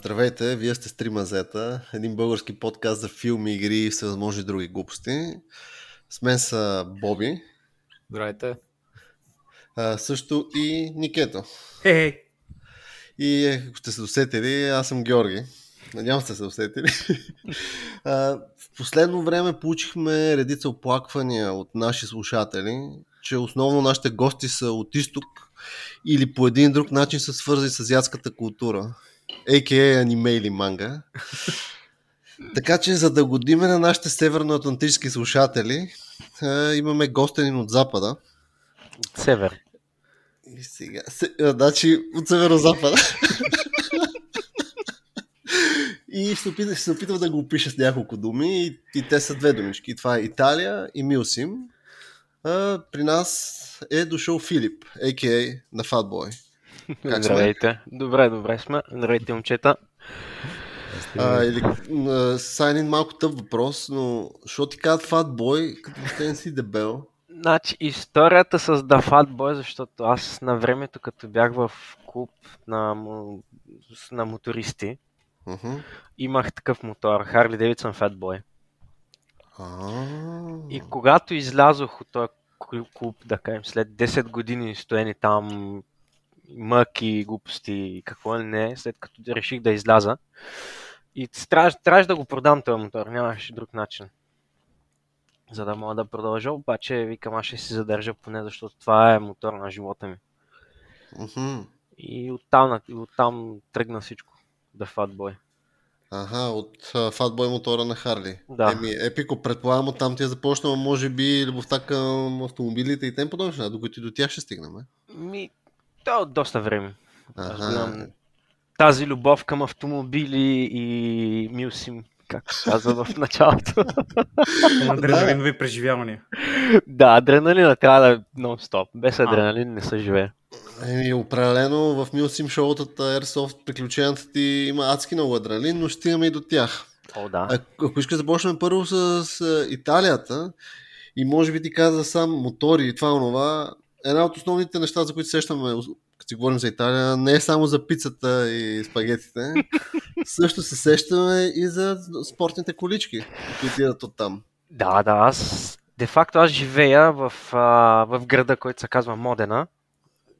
Здравейте, вие сте Стримазета, един български подкаст за филми, игри и всевъзможни други глупости. С мен са Боби. Здравейте. А, също и Никето. Хей! И ако сте се досетили, аз съм Георги. Надявам сте се досетили. а, в последно време получихме редица оплаквания от наши слушатели, че основно нашите гости са от изток или по един друг начин са свързани с азиатската култура a.k.a. аниме или манга. Така че, за да годиме на нашите северноатлантически слушатели, имаме гостенин от Запада. Север. И сега, се, значи от северо-запада. и ще се, опитам, ще се опитам да го опиша с няколко думи. И, и те са две думички. Това е Италия и Милсим. А, при нас е дошъл Филип, а.к.а. на Fatboy. Как Здравейте. Сме? Добре, добре сме. Здравейте, момчета. А, или, а, Сайнин малко тъп въпрос, но що ти казват Fatboy, като въобще си дебел? Значи, историята с The Fatboy, защото аз на времето, като бях в клуб на, на мотористи, uh-huh. имах такъв мотор, Harley Davidson Fatboy. Uh-huh. И когато излязох от този клуб, да кажем, след 10 години стоени там мъки, глупости и какво ли не, след като реших да изляза. И трябваше, трябваше да го продам този мотор, нямаше друг начин. За да мога да продължа, обаче викам, аз ще си задържа поне, защото това е мотор на живота ми. Mm-hmm. И оттам, оттам тръгна всичко. Да Fatboy. Ага, от Fatboy мотора на Харли. Да. Еми, Епико, предполагам, от там ти е започнала, може би, любовта към автомобилите и тем подобно, до които и до тях ще стигнем. Е? Ми, то е от доста време. Ага. Тази любов към автомобили и мюсим, както каза в началото. Адреналинови преживявания. Да, адреналина трябва да е нон-стоп. Без адреналин не се живее. Еми, определено в Милсим шоутата Airsoft приключенията ти има адски много адреналин, но ще стигаме и до тях. О, да. А, ако искаш да започнем първо с, с Италията и може би ти каза сам мотори и това онова, една от основните неща, за които сещаме, като говорим за Италия, не е само за пицата и спагетите. Също се сещаме и за спортните колички, които идват от там. Да, да, аз де факто аз живея в, а, в града, който се казва Модена.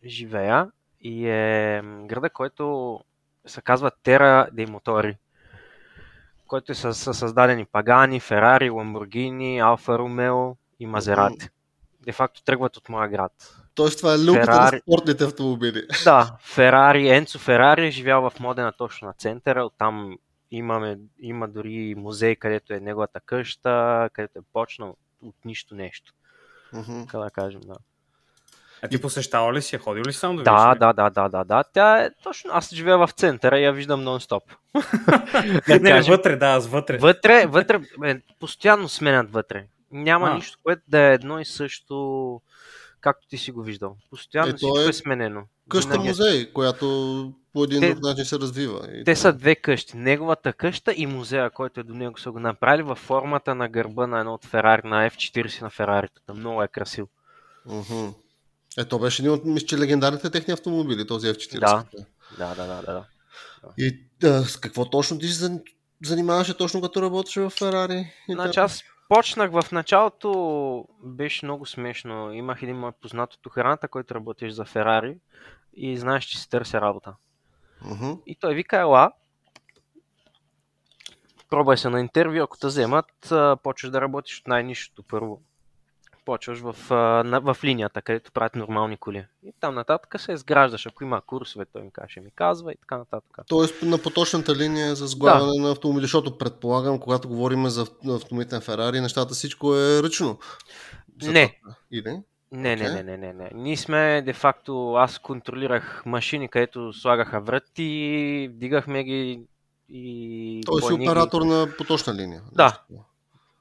Живея и е града, който се казва Тера де Мотори, който е са, са създадени Пагани, Ферари, Ламборгини, Алфа Ромео и Мазерати де факто тръгват от моя град. Тоест това е люката Ферари... на спортните автомобили. Да, Ферари, Енцо Ферари е живял в Модена точно на центъра, оттам имаме, има дори музей, където е неговата къща, където е почнал от нищо нещо. Как да кажем, да. А ти посещава ли си? Ходил ли сам да да, да, да, да, да, да. Тя е точно. Аз живея в центъра и я виждам нон-стоп. не, не, вътре, да, аз вътре. Вътре, вътре, е, постоянно сменят вътре. Няма а. нищо, което да е едно и също, както ти си го виждал. Постоянно е, всичко е, е сменено. Къща музей, която по един друг начин се развива. И те това. са две къщи. Неговата къща и музея, който е до него са го направили във формата на гърба на едно от Ферари, на F40 на Фераритата. Много е красив. Uh-huh. Ето беше един от мисля, легендарните техни автомобили, този F40. Да, да, да, да. да. И а, с какво точно ти се занимаваше точно като работеше в Ферари? Значи аз почнах в началото, беше много смешно. Имах един мой познат от охраната, който работеше за Ферари и знаеш, че си търся работа. Uh-huh. И той вика, ела, пробвай се на интервю, ако те вземат, почваш да работиш от най-нищото първо почваш в, в линията, където правят нормални коли. И там нататък се изграждаш. Ако има курсове, той ми каже, ми казва и така нататък. Тоест на поточната линия за сглавяне да. на автомобили, защото предполагам, когато говорим за автомобилите на Ферари, нещата всичко е ръчно. Не. Или? Не, okay. не, не, не, не, не. Ние сме, де факто, аз контролирах машини, където слагаха врати, вдигахме ги и... Той си оператор ги... на поточна линия. Да,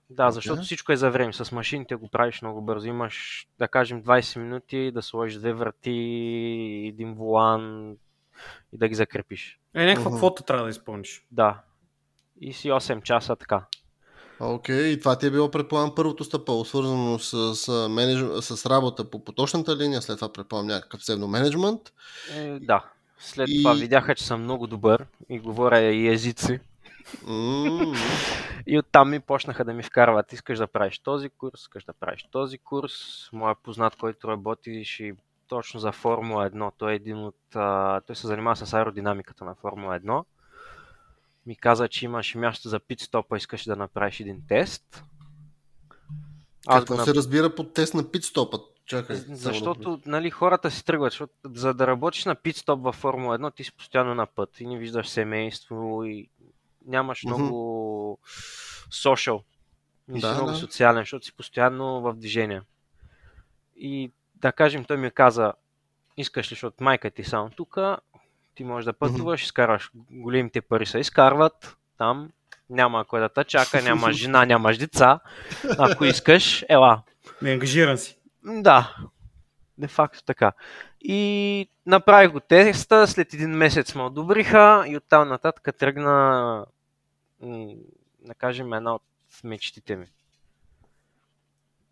да, защото okay. всичко е за време. С машините го правиш много бързо. Имаш, да кажем, 20 минути да сложиш две врати, един волан и да ги закрепиш. Е, някаква uh-huh. квота трябва да изпълниш. Да. И си 8 часа така. Окей, okay. и това ти е било, предполагам, първото стъпало, свързано с, с, менедж... с работа по поточната линия, след това предполагам някакъв псевдо менеджмент. Е, да. След И- това видяха, че съм много добър и говоря и езици. И оттам ми почнаха да ми вкарват. Искаш да правиш този курс, искаш да правиш този курс. Моя познат, който работиш точно за Формула 1, той е един от... А, той се занимава с аеродинамиката на Формула 1. Ми каза, че имаш място за пит-стопа, искаш да направиш един тест. Аз Какво го се разбира под тест на пит-стопа? Чакай. Защото нали, хората си тръгват, защото за да работиш на пит-стоп във Формула 1, ти си постоянно на път и не виждаш семейство и нямаш Мгм. много social. Не си Да, много да. социален, защото си постоянно в движение. И да кажем, той ми каза, искаш ли, защото майка ти е само тук, ти можеш да пътуваш, изкарваш, големите пари се изкарват, там няма кой да те чака, нямаш жена, нямаш деца. Ако искаш, ела, Не ангажиран си. Да, де факто така. И направих го теста, след един месец ме одобриха и оттам нататък тръгна, да кажем, една от мечтите ми.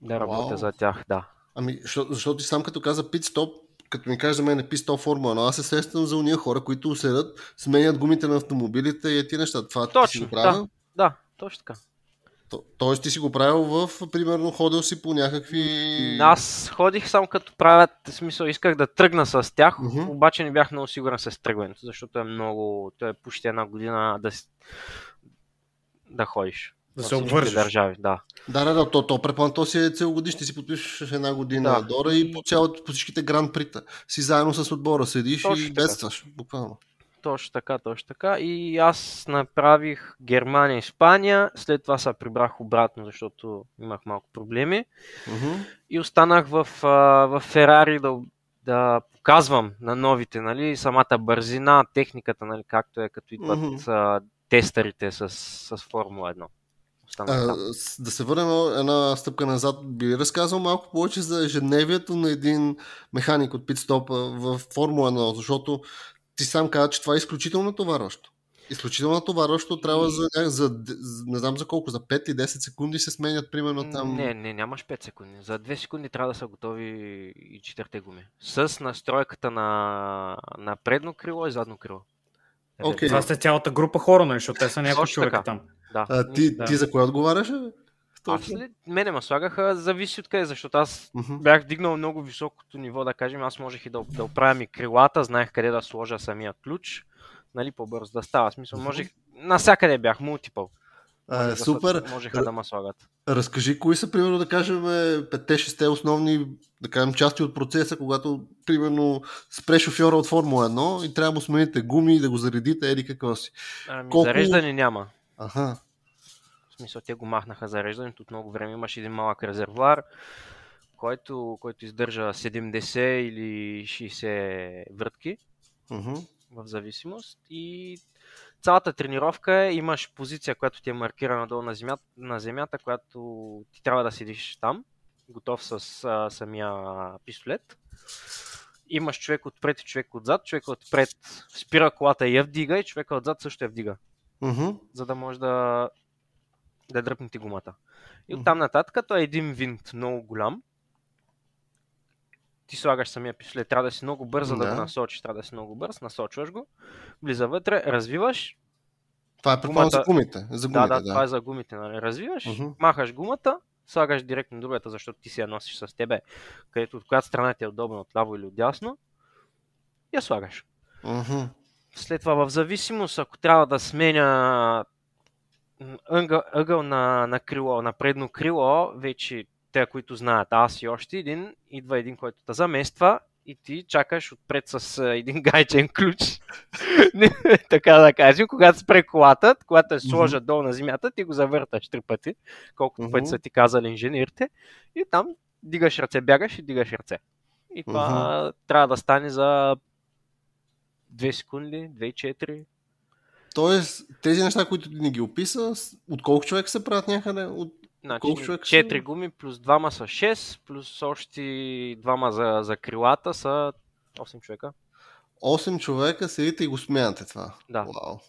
Да работя Вау. за тях, да. Ами, защото, защото ти сам като каза пит-стоп, като ми кажеш за мен е пит-стоп формула, но аз се сещам за уния хора, които седят, сменят гумите на автомобилите и е ти неща. Това ти си Точно, го правил? Да, точно така. То, тоест ти си го правил в, примерно, ходил си по някакви... Аз ходих само като правят, смисъл исках да тръгна с тях, Мгм. обаче не бях много сигурен с тръгването, защото е много, то е почти една година да, да ходиш. Да се обвържеш. държави, да. Да, да, да, то, то предполагам, то си е целогодишно, ти си подпишеш една година Да. дора и по, цялото, по всичките гран прита. Си заедно с отбора, седиш Точно и бедстваш, буквално. Точно така, точно така. И аз направих Германия, Испания, след това се прибрах обратно, защото имах малко проблеми. Мгм. И останах в, в Ферари да, да показвам на новите, нали, самата бързина, техниката, нали, както е като идват Мгм. Тестърите с, с Формула 1. Останах А, да се върнем една стъпка назад. Би ли разказал малко повече за ежедневието на един механик от питстопа в Формула 1, защото ти сам каза, че това е изключително натоварващо. Изключително натоварващо трябва за, за, за, не знам за колко, за 5 или 10 секунди се сменят примерно там. Не, не, нямаш 5 секунди. За 2 секунди трябва да са готови и четирите гуми. С настройката на, на предно крило и задно крило. Окей. Това сте цялата група хора, нали? Защото те са няколко Точно човека така. там. Да. А, ти, Да. ти за кое отговаряше? бе? Аз Точно. ли, мене ме слагаха, зависи от къде, защото аз Мгм. бях дигнал много високото ниво, да кажем, аз можех и да, да оправям и крилата, знаех къде да сложа самия ключ, нали, по-бързо да става. Смисъл, можех, насякъде бях, мултипъл. А, супер. Можеха да ме слагат. Разкажи кои са, примерно, да кажем, 5-6 основни, да кажем, части от процеса, когато, примерно, спре шофьора от Формула 1 и трябва да му смените гуми и да го заредите, еди какво си. Ами, Колко- Зареждане няма. Аха. В смисъл, те го махнаха зареждането от много време. Имаше един малък резервуар, който, който издържа 70 или 60 въртки. Мгм. в зависимост и цялата тренировка е, имаш позиция, която ти е маркирана долу на земята, на земята която ти трябва да седиш там, готов с а, самия пистолет. Имаш човек отпред и човек отзад. Човек отпред спира колата и я вдига и човека отзад също я вдига, Мгм. за да може да, да дръпнете гумата. И оттам нататък той е един винт много голям. Ти слагаш самия пистолет, трябва да си много бърз, за да, Да. го насочиш, трябва да си много бърз, насочваш го, влиза вътре, развиваш, Това е предполагам за Гумата- гумите. За да, гумите, да, това е за гумите, нали, развиваш, Мгм. махаш гумата, слагаш директно другата, защото ти си я носиш с тебе, където от която страна ти е удобно, от ляво или от дясно, я слагаш. Мгм. След това в зависимост, ако трябва да сменя ъгъл, ъгъл на, на крило, на предно крило, вече те, които знаят, аз и още един, идва един, който те замества и ти чакаш отпред с един гайчен ключ. Така да кажем, когато спре колата, когато я сложат долу на земята, ти го завърташ три пъти, колкото Мгм. пъти са ти казали инженерите, и там дигаш ръце, бягаш и дигаш ръце. И това трябва да стане за 2 секунди, 2-4. Тоест, тези неща, които ни ги описа, от колко човека се правят някъде? От... Значи, Колко човека са? 4 гуми плюс 2 са 6, плюс още 2 за, за крилата са 8 човека. 8 човека седите и го смятате това. Да. Вау.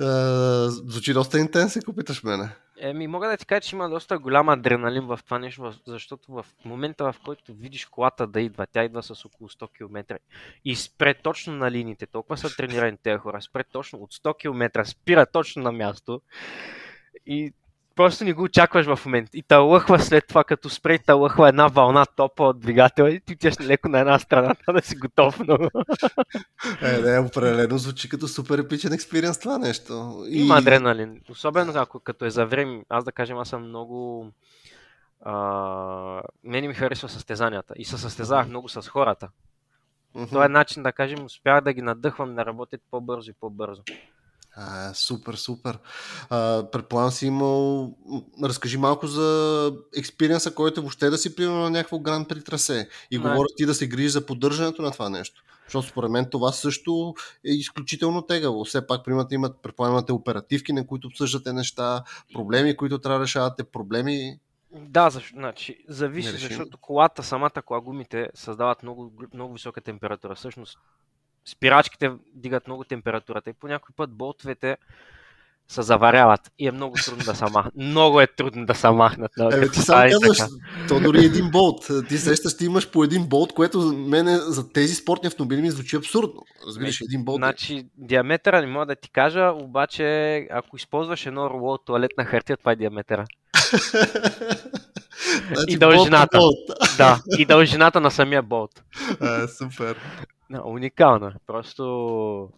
А, звучи доста интенс, ако питаш мене. Еми, мога да ти кажа, че има доста голям адреналин в това нещо, защото в момента, в който видиш колата да идва, тя идва с около 100 км и спре точно на линиите, толкова са тренирани тези хора, спре точно от 100 км, спира точно на място и просто не го очакваш в момента. И те лъхва след това, като спре, те лъхва една вълна топа от двигателя и ти отиваш леко на една страна, да си готов много. Е, не, определено звучи като супер епичен експириенс това нещо. И... Има адреналин. Особено ако като е за време. Аз да кажем, аз съм много... А, мене ми харесва състезанията. И се състезавах много с хората. Това е начин да кажем, успях да ги надъхвам да работят по-бързо и по-бързо. А, супер, супер. А, предполагам си имал... Разкажи малко за експириенса, който е въобще да си примерно на някакво гран при трасе. И Не. говоря ти да се грижи за поддържането на това нещо. Защото според мен това също е изключително тегаво. Все пак, примерно, имат, предполагам, имате оперативки, на които обсъждате неща, проблеми, които трябва да решавате, проблеми. Да, защо, значи, зависи, защото колата, самата кола, гумите създават много, много висока температура. Всъщност, спирачките дигат много температурата и по някой път болтовете се заваряват и е много трудно да се махнат. Много е трудно да се махнат. нали, Е, като ти сам казваш, то дори един болт. Ти сещаш, ти имаш по един болт, което за мен за тези спортни автомобили ми звучи абсурдно. Разбираш, един болт. е- Значи, диаметъра не мога да ти кажа, обаче ако използваш едно руло от туалетна хартия, това е диаметъра. значи, и дължината. е болт. Да, и дължината на самия болт. А, супер. Е. Просто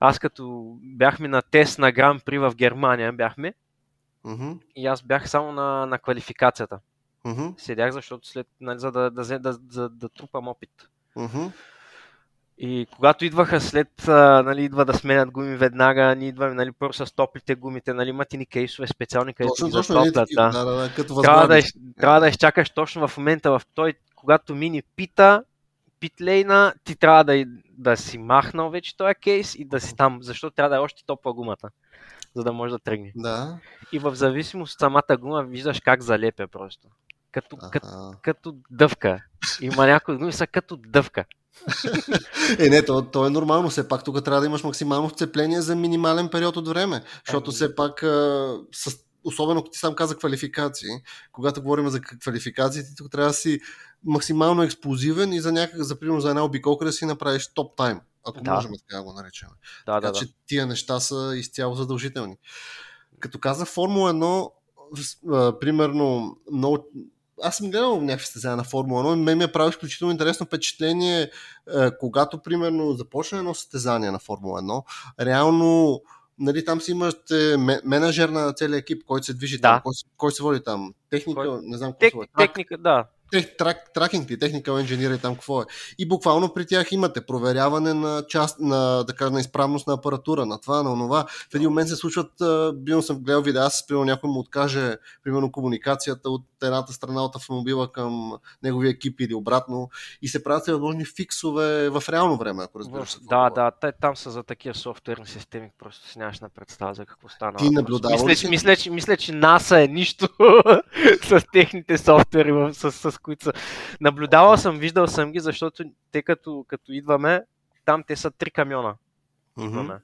аз като бяхме на тест на Гран При в Германия бяхме Мгм, и аз бях само на, на квалификацията. мгм, Седях, защото след, нали, за да, да, да, да, да трупам опит. мгм. И когато идваха след, а, нали, идва да сменят гуми веднага, ние идваме, нали, първо с топлите гумите, нали, имат и ни кейсове специални, където Точно, ги затоплят, да. Да, да, да, като трябва, да, трябва да изчакаш точно в момента, в той, когато мини пита, питлейна, ти трябва да, да си махнал вече този кейс и да си там, защото трябва да е още топла гумата, за да може да тръгне. Да. И в зависимост от самата гума виждаш как залепя просто. Като, като, като дъвка. Има някои гуми са като дъвка. Е, не, то, то е нормално. Все пак тук трябва да имаш максимално вцепление за минимален период от време. Защото Ами. все пак, а, с, особено ако ти сам каза квалификации, когато говорим за квалификациите, тук трябва да си максимално експлозивен и за някак, за примерно за една обиколка да си направиш топ тайм. Ако Да. можем така да го наречем. Да, да, Така да. че тия неща са изцяло задължителни. Като каза Формула 1, с- а, примерно, много... аз съм гледал някакви състезания на Формула 1 и мен ми е правил изключително интересно впечатление, а, когато, примерно, започне едно състезание на Формула 1, реално Нали, там си имате ме- менеджер на целия екип, който се движи Да. там. Кой, се- кой се води там? Техника, Кой? не знам какво Тек, се води. Техника, да. Тех, трак, тракинг ли, техникал инженер и там какво е. И буквално при тях имате проверяване на част, на, да кажа, на изправност на апаратура, на това, на онова. В един момент се случват, бил съм гледал видеа, с примерно някой му откаже, примерно комуникацията от едната страна от автомобила към неговия екип или обратно и се правят възможни фиксове в реално време, ако разбираш. Да, говоря. да, те, там са за такива софтуерни системи, просто си нямаш на представа за какво стана. Ти ли мисля, мисля, че, мисля, че NASA е нищо с техните софтуери, в- с, с, които са. Наблюдавал съм, виждал съм ги, защото те като, като идваме, там те са три камиона. Идваме.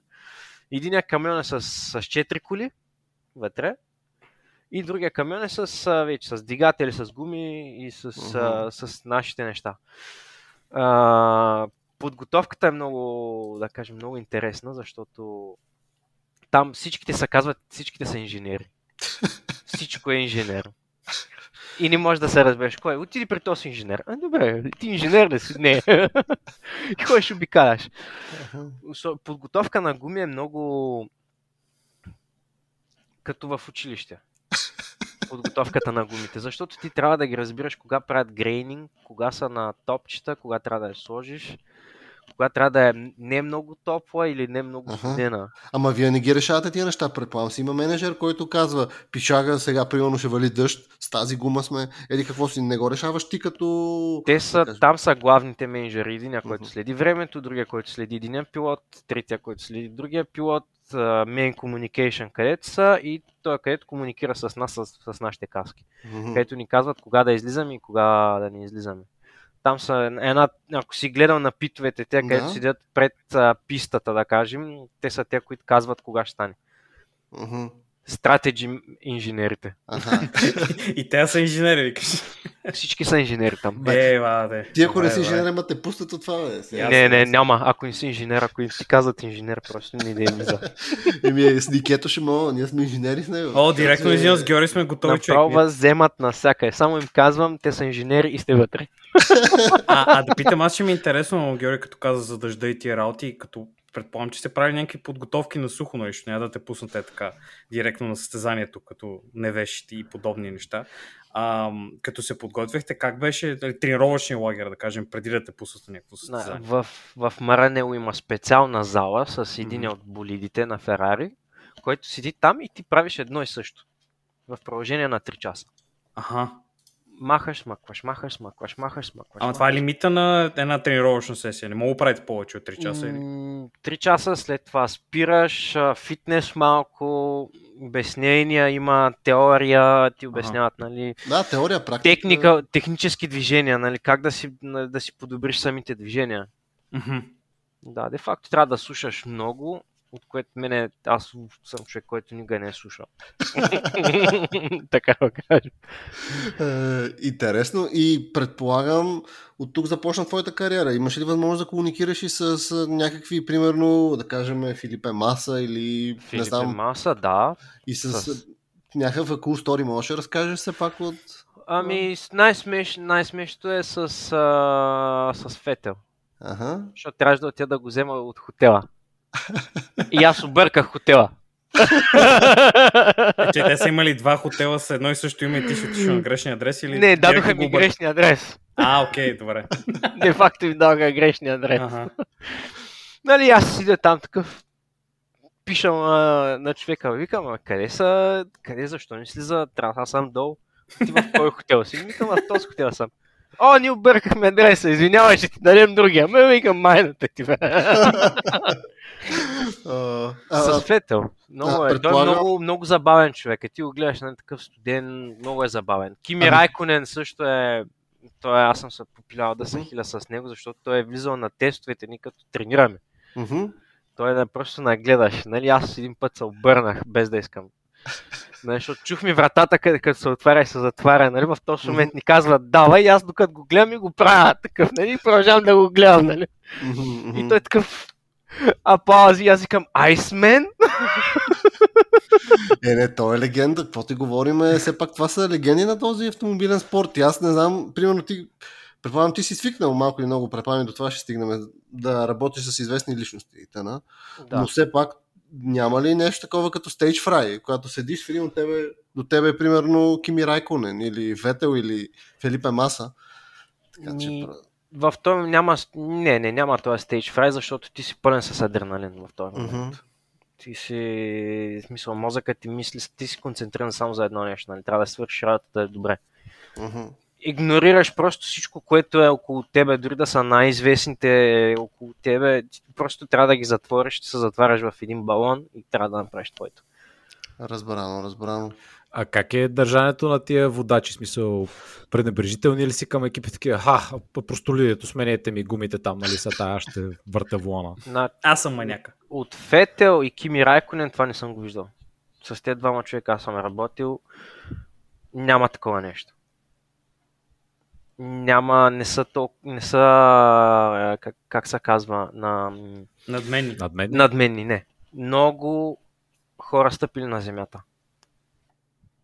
Единият камион е с, с 4 коли вътре и другия камион е с, вече, с двигатели, с гуми и с, а, с нашите неща. А, подготовката е много, да кажем, много интересна, защото там всичките се казват, всичките са инженери. Всичко е инженер. И не можеш да се разбереш кой. Отиди при този инженер. А, добре, ти инженер ли си? Не. и кой ще обикаляш? Подготовка на гуми е много като в училище. Подготовката на гумите, защото ти трябва да ги разбираш кога правят грейнинг, кога са на топчета, кога трябва да я сложиш, кога трябва да е не много топла или не много студена. Ама вие не ги решавате тия неща, предполагам си. Има менеджер, който казва, пишага, сега примерно ще вали дъжд, с тази гума сме, еди какво си, не го решаваш ти като... Те са, там са главните менеджери. Единия, който следи времето, другия, който следи единия пилот, третия, който следи другия пилот, main communication, където са и той, където комуникира с нас, с, с нашите каски. Мгм. където ни казват кога да излизаме и кога да не излизаме. Там са една, ако си гледал на питовете, те, където Да. седят пред а, пистата, да кажем, те са те, които казват кога ще стане. Мгм. Стратеджи инженерите. Аха. И те са инженери, викаш. Всички са инженери там. Е, ба, де. Ти ако не си инженер, ма те пуснат от това, бе. сега. Не, не, няма. Ако не си инженер, ако ти казват инженер, просто не да им влиза. Еми, е, с Никето ще мога, ние сме инженери с него. О, директно че- извинявам, с Георги сме готови човек. Направо вземат навсякъде. Само им казвам, те са инженери и сте вътре. А, а да питам, аз ще ми е интересно, Георги, като каза за дъжда и тия работи, като предполагам, че сте правили някакви подготовки на сухо, нали, ще няма да те пуснат е така директно на състезанието, като невещи и подобни неща. А, като се подготвяхте, как беше нали, тренировъчния лагер, да кажем, преди да те пуснат на някакво състезание? В, в Маранело има специална зала с един от болидите на Ферари, който седи там и ти правиш едно и също. В продължение на 3 часа. Аха. Махаш, смъкваш, махаш, смъкваш, махаш, смъкваш. Ама това е лимита на една тренировъчна сесия. Не мога да правите повече от 3 часа или? М, Три часа след това спираш, фитнес малко, обяснения, има теория, ти обясняват, нали, Да, теория, практика. техника, технически движения, нали, как да си, да си подобриш самите движения. Мгм. Да, де факто трябва да слушаш много, от което мене, аз съм човек, който никога не е слушал. така да кажа. Е, интересно и предполагам от тук започна твоята кариера. Имаш ли възможност да комуникираш и с, с някакви, примерно, да кажем, Филипе Маса или не Филипе знам, Маса, да. и с, с- някакъв cool story можеш да разкажеш все пак от... Ами, най-смеш, най-смешното е с, а, с Фетел. Ага. Защото трябваше да отида да го взема от хотела. И аз обърках хотела. Е, че те са имали два хотела с едно и също име и ти ще отишъл на грешния адрес или... Не, дадоха ми грешния адрес. А, окей, добре. Де факто ми дадоха грешния адрес. Ага. Нали, аз седя там такъв, пишам а, на човека, викам, а къде са, къде, защо не слиза, трябва аз съм долу. Ти в кой хотел си? Викам, в този хотел съм. О, ние объркахме адреса, извинявай, ще ти дадем другия. Ме викам майната ти, бе. С Фетел. Много а, е. Той е предполагам- много, много забавен човек. Е, ти го гледаш на такъв студент, много е забавен. Кими Ами- Райконен също е... Той, аз съм се попилял да се хиля с него, защото той е влизал на тестовете ни като тренираме. мгм. Той да просто нагледаш. Нали, аз един път се обърнах, без да искам. Нали, защото чух ми вратата, къде като се отваря и се затваря. Нали, в този момент ни казват давай и аз докато го гледам и го правя такъв. Нали, и продължавам да го гледам. Нали. И той е такъв апаузи, аз викам Айсмен? Е, не, той е легенда. Какво ти говорим? Е, все пак това са легенди на този автомобилен спорт. И аз не знам, примерно ти, предполагам ти си свикнал малко или много, предполагам и до това ще стигнем, да работиш с известни личности. и Тъна. Да. Но все пак няма ли нещо такова като Stage Fry, когато седиш в един от тебе, до тебе, примерно Кими Райконен или Ветел или Фелипе Маса. Така че, Ми, В този няма... Не, не, няма този стейдж фрай, защото ти си пълен с адреналин в този момент. Мгм. Ти си... В смисъл, мозъкът ти мисли, ти си концентриран само за едно нещо, нали? Трябва да свършиш работата да е добре. мгм. Игнорираш просто всичко, което е около тебе, дори да са най-известните около тебе, просто трябва да ги затвориш, ти се затваряш в един балон и трябва да направиш твоето. Разбрано, разбрано. А как е държането на тия водачи? Смисъл, пренебрежителни ли си към екипи такива? Ха, простолието, сменете ми гумите там, нали са тая, аз ще върта влона. На... Аз съм маняка. От Фетел и Кими Райконен това не съм го виждал. С тези двама човека аз съм работил. Няма такова нещо. Няма, не са толкова, не са, как, как се казва, на, Надменни. Над мен? надменни, не. Много хора стъпили на земята.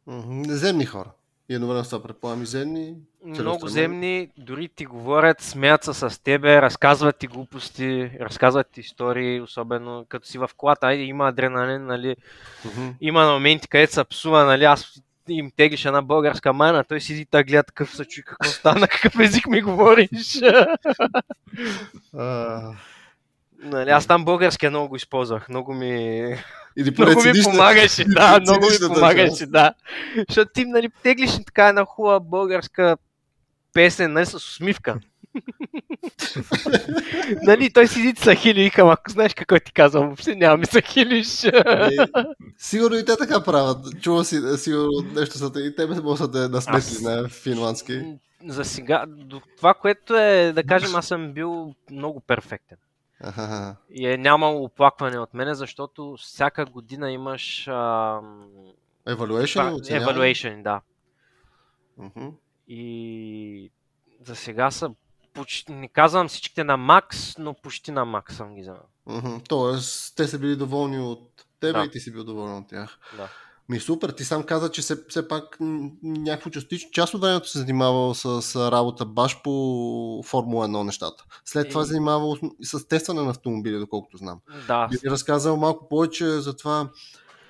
Мгм. Земни хора. И едновременно с това предполагам и земни. Много земни, дори ти говорят, смеят се с тебе, разказват ти глупости, разказват ти истории, особено като си в колата, айде има адреналин, нали, Мгм. има на моменти, където се псува, нали, аз им теглиш една българска майна, той седи та гледа такъв се чуи какво стана, какъв език ми говориш. Нали, аз там българския много го използвах, много ми, Или много ми помагаше, да, много ми помагаше, да. Защото ти, нали, теглиш така една хубава българска песен, нали, с усмивка. нали, той седи и се хили и викам, ако знаеш какво ти казвам, въобще няма ми се хилиш. Е, Сигурно и те така правят. Чува си, сигурно нещо са те и тебе може да те насметли Аз- на финландски. за сега, това, което е, да кажем, аз съм бил много перфектен. Аха. И е нямало оплакване от мене, защото всяка година имаш ам, Evaluation? evaluation, да. И за сега са почти, не казвам всичките на макс, но почти на макс съм ги взел. Мгм. Тоест, те са били доволни от тебе Да. и ти си бил доволен от тях. Да. Ми супер, ти сам каза, че все, все пак някакво частично, част от времето се занимавал с, с работа баш по Формула 1 нещата. След това се занимавал с- с тестване на автомобили, доколкото знам. Да, Би разказал малко повече за това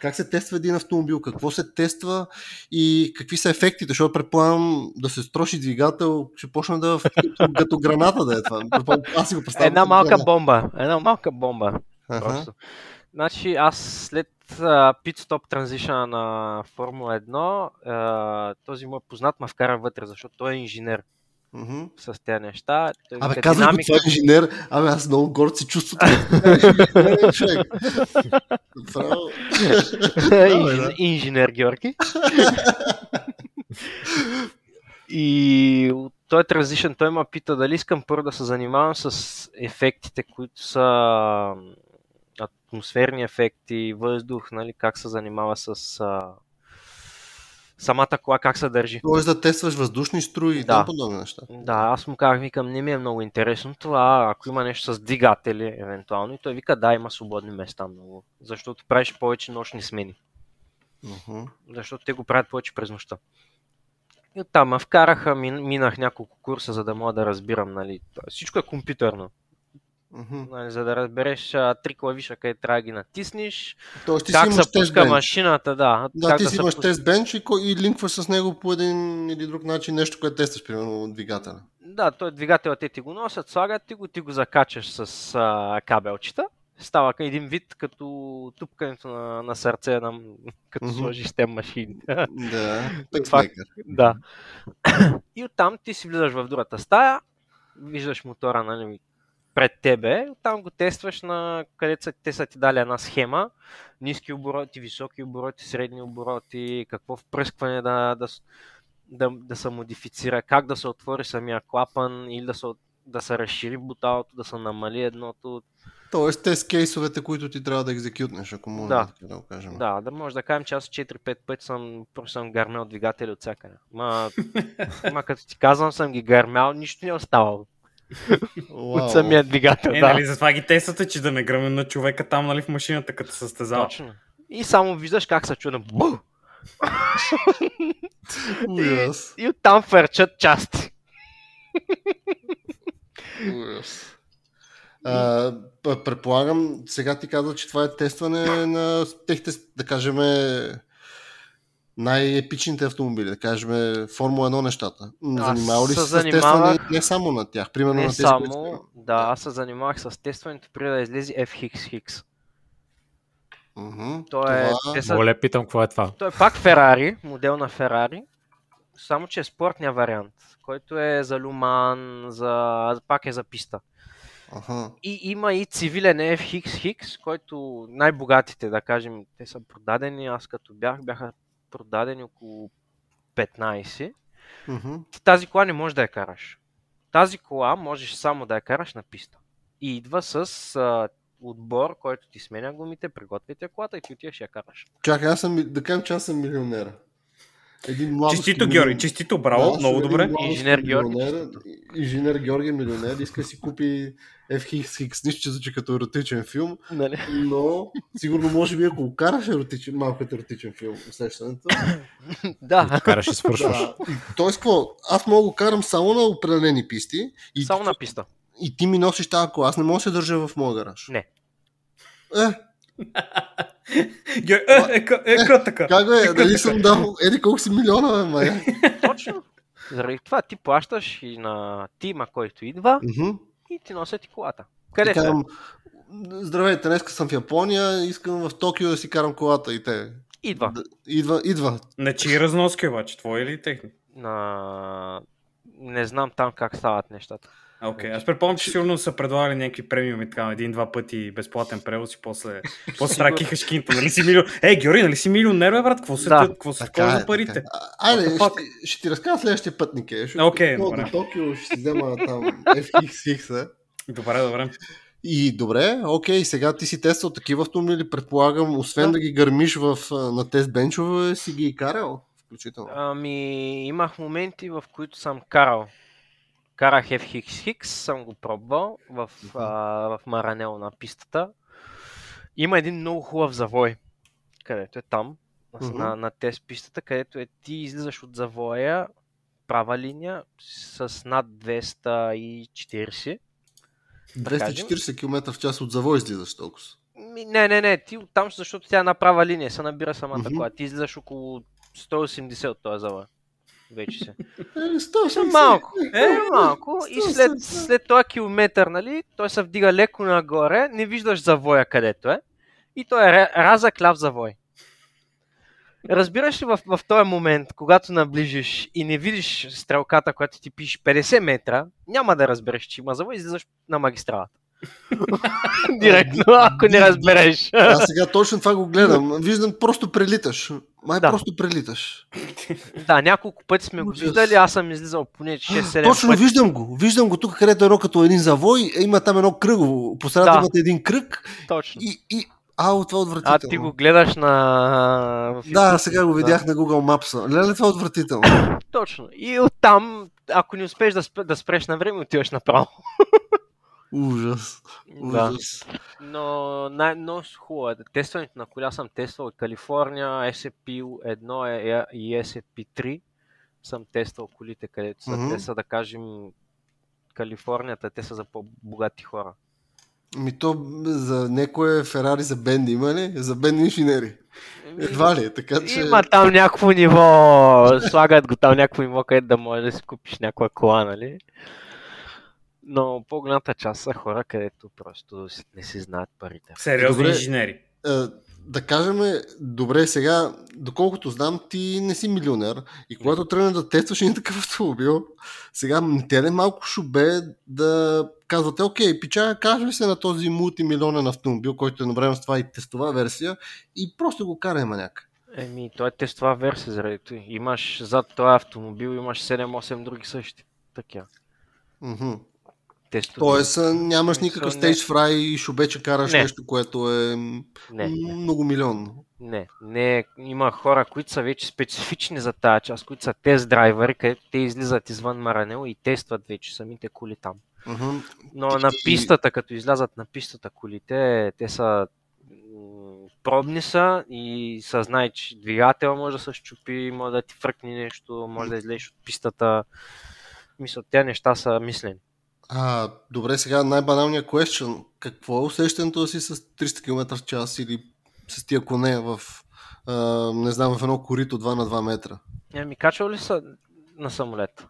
как се тества един автомобил, какво се тества и какви са ефектите, защото предполагам да се строши двигател, ще почна да като, граната да е това. Аз си го представям. една малка граната. бомба. Една малка бомба. Просто. Значи аз след пит-стоп транзишъна на Формула 1, а, този мой познат ме вкара вътре, защото той е инженер Мгм. с тези неща. Той Абе, го, динамика- това е инженер. Абе, аз много горд. Право. Инж- да. инженер Георги. И той транзишън той ме пита дали искам първо да се занимавам с ефектите, които са атмосферни ефекти, въздух, нали, как се занимава с а, самата кола, как се държи. Тоест да тестваш въздушни струи и Да. там подобни неща. Да, аз му казах, викам, не ми е много интересно това, ако има нещо с двигатели, евентуално. И той вика, да, има свободни места много, защото правиш повече нощни смени. Мгм. защото те го правят повече през нощта. И оттам ме вкараха, мин, минах няколко курса, за да мога да разбирам, нали, всичко е компютърно. Нали, за да разбереш а, три клавиша, къде трябва да ги натиснеш, Тоест ти си как се пуска машината, да. Да, как ти да си имаш пуска. тест бенч и, и линкваш с него по един или друг начин нещо, което тестваш, примерно двигателя. Да, той двигател те ти го носят, слагат ти го, ти го закачаш с а, кабелчета. Става един вид като тупкането на, на сърце, на, като Мгм. сложиш тем машини. Да, Това-. Да. И оттам ти си влизаш в другата стая, виждаш мотора нали, пред тебе, оттам го тестваш на където са, те са ти дали една схема, ниски обороти, високи обороти, средни обороти, какво впръскване да, да, да, да се модифицира, как да се отвори самия клапан или да се, да се разшири буталото, да се намали едното. Тоест тест кейсовете, които ти трябва да екзекютнеш, ако може Да. да го кажем. Да, да може да кажем, че аз 4-5 пъти съм, просто съм гърмял двигатели от всякъде. Ма, ма като ти казвам, съм ги гърмял, нищо не е оставало. От самия двигател, Е, да. нали, затова ги тествате, че да не гръмне на човека там, нали, в машината, като се състезава. Точно. И само виждаш как се. Бу! Ужас. И оттам фърчат части. Ужас. А, предполагам, сега ти каза, че това е тестване на техните, да кажем, най-епичните автомобили, да кажем, Формула 1 нещата. Занимавал ли се с тестване не само на тях, примерно Не на тези, които само, са- да, аз се занимавах с тестването преди да излезе FXX. Мгм. То е, Това- те са, Моля, питам какво е това. той е пак Ферари, модел на Ферари, само че е спортния вариант, който е за Люман, за, пак е за писта. Аха. И има и цивилен FXX, който най-богатите, да кажем, те са продадени, аз като бях, бяха продадени около 15. Мгм. Ти тази кола не можеш да я караш. Тази кола можеш само да я караш на писта. И идва с а, отбор, който ти сменя гумите, приготвите колата и ти отиваш я караш. Чакай, аз съм, да кажем, че аз съм милионера. Един младост Честито, Георги, честито, браво, Да, много добре. Инженер Георги. Инженер Георги е милионер, иска си купи FXX, нищо, че звучи като еротичен филм, Нали? но сигурно може би ако го караш еротичен, малко като еротичен филм, усещането. да, Караш и свършваш. Да. Тоест, какво? Аз мога го карам само на определени писти и, само на писта. и ти ми носиш тази кола. Аз не мога да се държа в моя гараж. Не. Е, Ге- Е, е, ка- е, ка така. как бе, дали съм дал, еди колко си милиона, бе, май. Точно. Заради това ти плащаш и на тима, който идва и ти носят и колата. Къде са? здравейте, днес съм в Япония, искам в Токио да си карам колата и те. Идва. Да, идва, идва. На чии разноски обаче, твои или техни? На... Не знам там как стават нещата. Окей, аз предполагам, че сигурно са предлагали някакви премиуми, така, един-два пъти безплатен превоз и после, после трябва кихаш кинта. Нали си милион... Е, Георги, нали си милионер, бе, брат? Какво се Да. какво се Така такова е, за парите? така е. Айде, ще, ще ти разкажа следващия път, Нике. добре. До Токио ще си взема там FXX. Добре, добре. И добре, окей, сега ти си тествал такива автомобили, предполагам, освен да, Да. ги гърмиш в, на тест бенчове, си ги и карал, включително. Ами, имах моменти, в които съм карал. Карах FXX, съм го пробвал в, а, в Маранел на пистата. Има един много хубав завой, където е там, на, на, на тест пистата, където е ти излизаш от завоя, права линия, с над 240. да кажем. 240 км в час от завой излизаш толкова. Не, не, не, ти оттам, защото тя е на права линия, се набира самата Мгм. кола. Ти излизаш около 180 от този завой. Вече се. Е, 180. Малко. Е, Е, малко. И след, след този километър, нали, той се вдига леко нагоре, не виждаш завоя където е. И той е разък ляв завой. Разбираш ли в, в този момент, когато наближиш и не видиш стрелката, която ти пише 50 метра, няма да разбереш, че има завой, излизаш на магистралата. Директно, ако не разбереш. Аз сега точно това го гледам. Виждам, просто прелиташ. Май Да. просто прелиташ. Да, няколко пъти сме го виждали, аз съм излизал поне 6-7 Точно пъти. виждам го. Виждам го тук, където е едно като един завой. е, Има там едно кръгово. По средата Да. имате един кръг. Точно. И, и... Ау, това е А отвратително. ти го гледаш на... Да, сега го видях на Google Maps. Леле, това е отвратително. Точно. И оттам, ако не успееш да, да спреш на време, отиваш направо. Ужас. Да. Ужас. Но най- много хубаво е. Тестването на коля съм тествал. Калифорния, SCP-1 е- и SCP-3 съм тествал колите, където са. Мгм. Те са, да кажем, Калифорнията, те са за по-богати хора. Ми то за някое Ферари за бенди има ли? За бенди инженери. Едва ли, така че... Има там някакво ниво, слагат го там някакво ниво, където да можеш да си купиш някаква кола, нали? Но по-голямата част са хора, където просто не си знаят парите. Сериозни Добре. инженери. Е, да кажем, добре, сега, доколкото знам, ти не си милионер и когато тръгнеш да тестваш един такъв автомобил, сега не те ли малко шубе да казвате, окей, пича, кажа се на този мултимилионен автомобил, който е навреме с това и тестова версия и просто го карай маняк. Еми, той е тестова версия заради това. Имаш зад този автомобил, имаш 7-8 други същи. Такива. Мгм. Тестови. Тоест, нямаш никакъв не. стейдж фрай и шубе, че караш Не. нещо, което е Не, не, много милионно. не, не. Има хора, които са вече специфични за тази част, които са тест драйвери, където те излизат извън Маранел и тестват вече самите коли там. Мгм. Но Ти- на пистата, като излязат на пистата колите, те са пробни са и са знае, че двигател може да се щупи, може да ти фръкне нещо, може да излезеш от пистата. Мисля, тези неща са мислени. А, добре, сега най-баналният question. Какво е усещането си с 300 км в час или с тия коне в, а, не знам, в едно корито 2 на 2 метра? Ами, качвал ли са на самолет?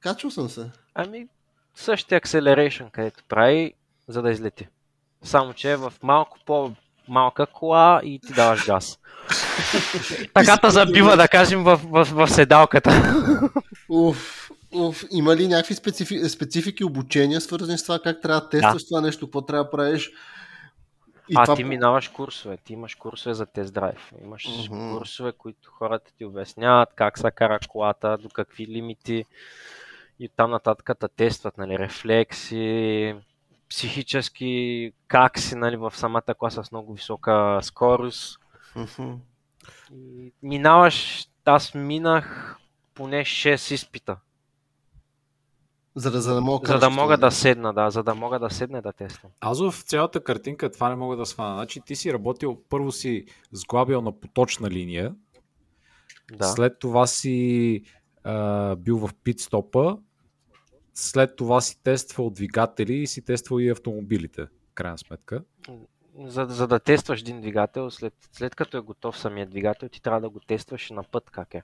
Качвал съм се. Ами, същия acceleration, където прави, за да излети. Само, че е в малко по-малка кола и ти даваш газ. така те забива, да кажем, в, в, в седалката. Уф, има ли някакви специфи, специфики обучения, свързани с това как трябва да тестваш това нещо, какво трябва да правиш? И а това ти минаваш курсове, ти имаш курсове за тест драйв. Имаш Мгм. курсове, които хората ти обясняват как се кара колата, до какви лимити и там нататък те тестват, нали, рефлекси, психически, как си, нали, в самата класа с много висока скорост. Мгм. И минаваш, аз минах поне 6 изпита, За да, за да мога, за да мога да седна, да, за да мога да седна да тествам. Аз в цялата картинка това не мога да свана. Значи ти си работил, първо си сглабил на поточна линия, Да. след това си а, бил в пит-стопа, след това си тествал двигатели и си тествал и автомобилите, в крайна сметка. За, за да тестваш един двигател, след, след като е готов самия двигател, ти трябва да го тестваш и на път как е.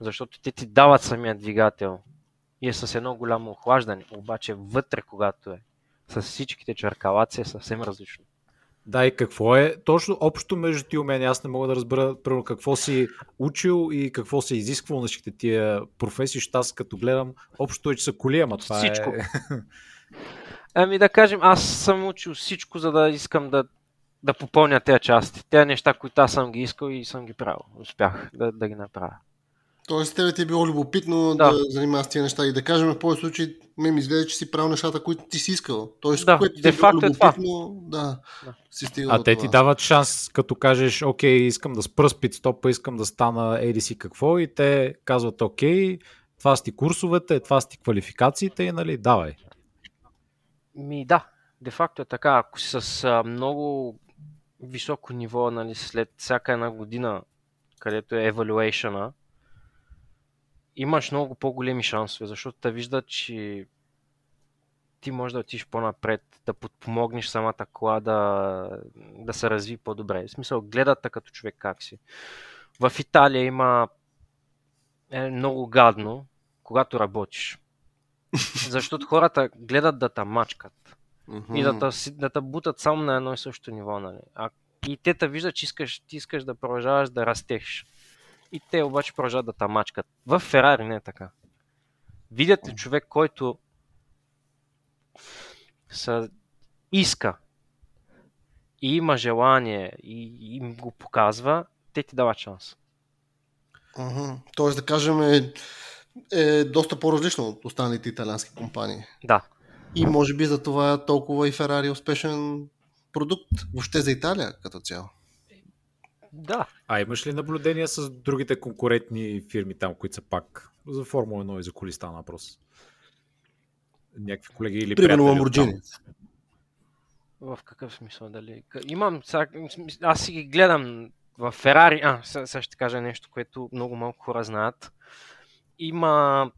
Защото те ти дават самия двигател и е с едно голямо охлаждане, обаче вътре, когато е с всичките черкалаци е съвсем различно. Да, и какво е точно общо между ти умения? Аз не мога да разбера примерно, какво си учил и какво се изисквал на всичките тия професии, защото аз като гледам, общо е, че са коли, ама това Всичко. е... Ами да кажем, аз съм учил всичко, за да искам да, да попълня тези части. Тези неща, които аз съм ги искал и съм ги правил. Успях да, да ги направя. Тоест, тебе ти е било любопитно Да. да, занимаваш с тези неща и да кажем в повече случаи, ме ми изглежда, че си правил нещата, които ти си искал. Тоест, Да, което ти де е било е това. любопитно, да, Да. си стигал А те това. ти дават шанс, като кажеш, окей, искам да спра с питстопа, искам да стана еди си какво и те казват, окей, това са ти курсовете, това са ти квалификациите и нали, давай. Ми да, де факто е така. Ако си с много високо ниво, нали, след всяка една година, където е evaluation имаш много по-големи шансове, защото те виждат, че ти можеш да отидеш по-напред, да подпомогнеш самата кола да, да се разви по-добре. В смисъл, гледат те като човек как си. В Италия има е много гадно, когато работиш. Защото хората гледат да те мачкат Мгм. и да те, да те бутат само на едно и също ниво. Нали? А, и те те виждат, че искаш, ти искаш да продължаваш да растеш. И те обаче продължават да те мачкат. В Ферари не е така. Видят ли човек, който са, иска и има желание и, им го показва, те ти дават шанс. Мгм. Тоест, да кажем, е, е доста по-различно от останалите италиански компании. Да. И може би за това толкова и Ферари е успешен продукт въобще за Италия като цяло. Да. А имаш ли наблюдения с другите конкурентни фирми там, които са пак за Формула 1 и за коли стана въпрос? Някакви колеги или Примерно? Lamborghini. В какъв смисъл? Дали? Имам, сега, аз си ги гледам в Ферари. А, сега, сега ще кажа нещо, което много малко хора знаят. Има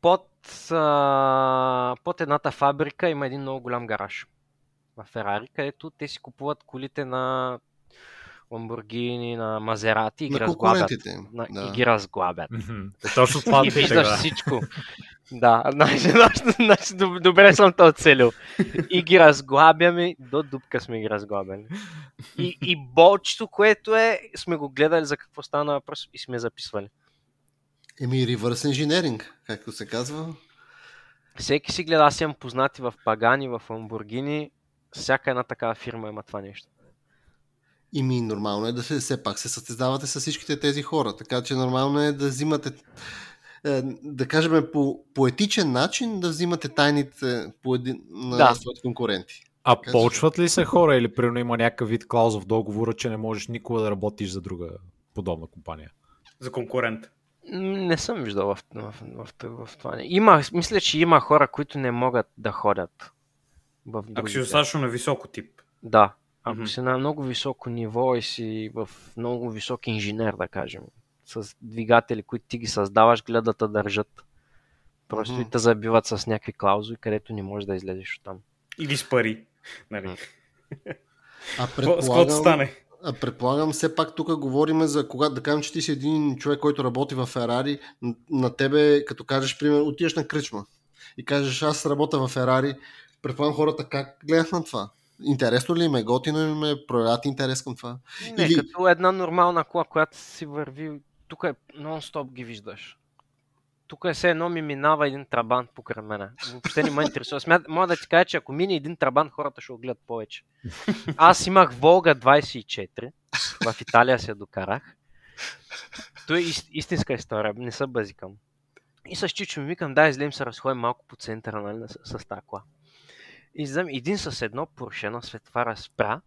под, а, под едната фабрика има един много голям гараж в Ферари, където те си купуват колите на Ламборгини, на Мазерати и ги На разглабят. конкурентите им. На, да. И ги разглабят. Е, Точно това И виждаш всичко. Да, значи, значи, доб- добре съм то оцелил. И ги разглабяме, до дупка сме ги разглабяли. И, и болчето, което е, сме го гледали за какво стана въпрос и сме записвали. Еми, reverse engineering, както се казва. Всеки си гледа, аз имам познати в Пагани, в Ламбургини, всяка една такава фирма има това нещо. И ми нормално е да се, все пак се състезавате с всичките тези хора, така че нормално е да взимате, е, да кажем по, по етичен начин, да взимате тайните по един, на Да. своите конкуренти. А Така почват ли се хора или примерно има някакъв вид клауза в договора, че не можеш никога да работиш за друга подобна компания? За конкурент. Не съм виждал в, в, в, в, в това. Има, мисля, че има хора, които не могат да ходят в Ако си другите. достатъчно на високо тип. Да. Ако Мгм. си на много високо ниво и си в много висок инженер, да кажем, с двигатели, които ти ги създаваш, гледат да държат. Просто Мгм. и те забиват с някакви клаузи, където не можеш да излезеш от там. Или с пари. Нали? А предполагам, стане. а предполагам, все пак тук говорим за когато, да кажем, че ти си един човек, който работи в Ферари, на тебе, като кажеш, пример, отиваш на кръчма и кажеш, аз работя в Ферари, предполагам хората как гледат на това? Интересно ли им е, готино им е, проявяват интерес към това? Не, Или- като една нормална кола, която си върви, тук е нон-стоп ги виждаш. Тук е все едно ми минава един трабант покрай мене. Въобще не ме интересува. Смят, мога да ти кажа, че ако мине един трабант, хората ще го гледат повече. Аз имах Волга 24. В Италия се докарах. То е ис- истинска история, не са базикам. И с Чичо ми викам, да, излезем се разходим малко по центъра нали, с, с тази кола. И един с едно Порше на светвара спря,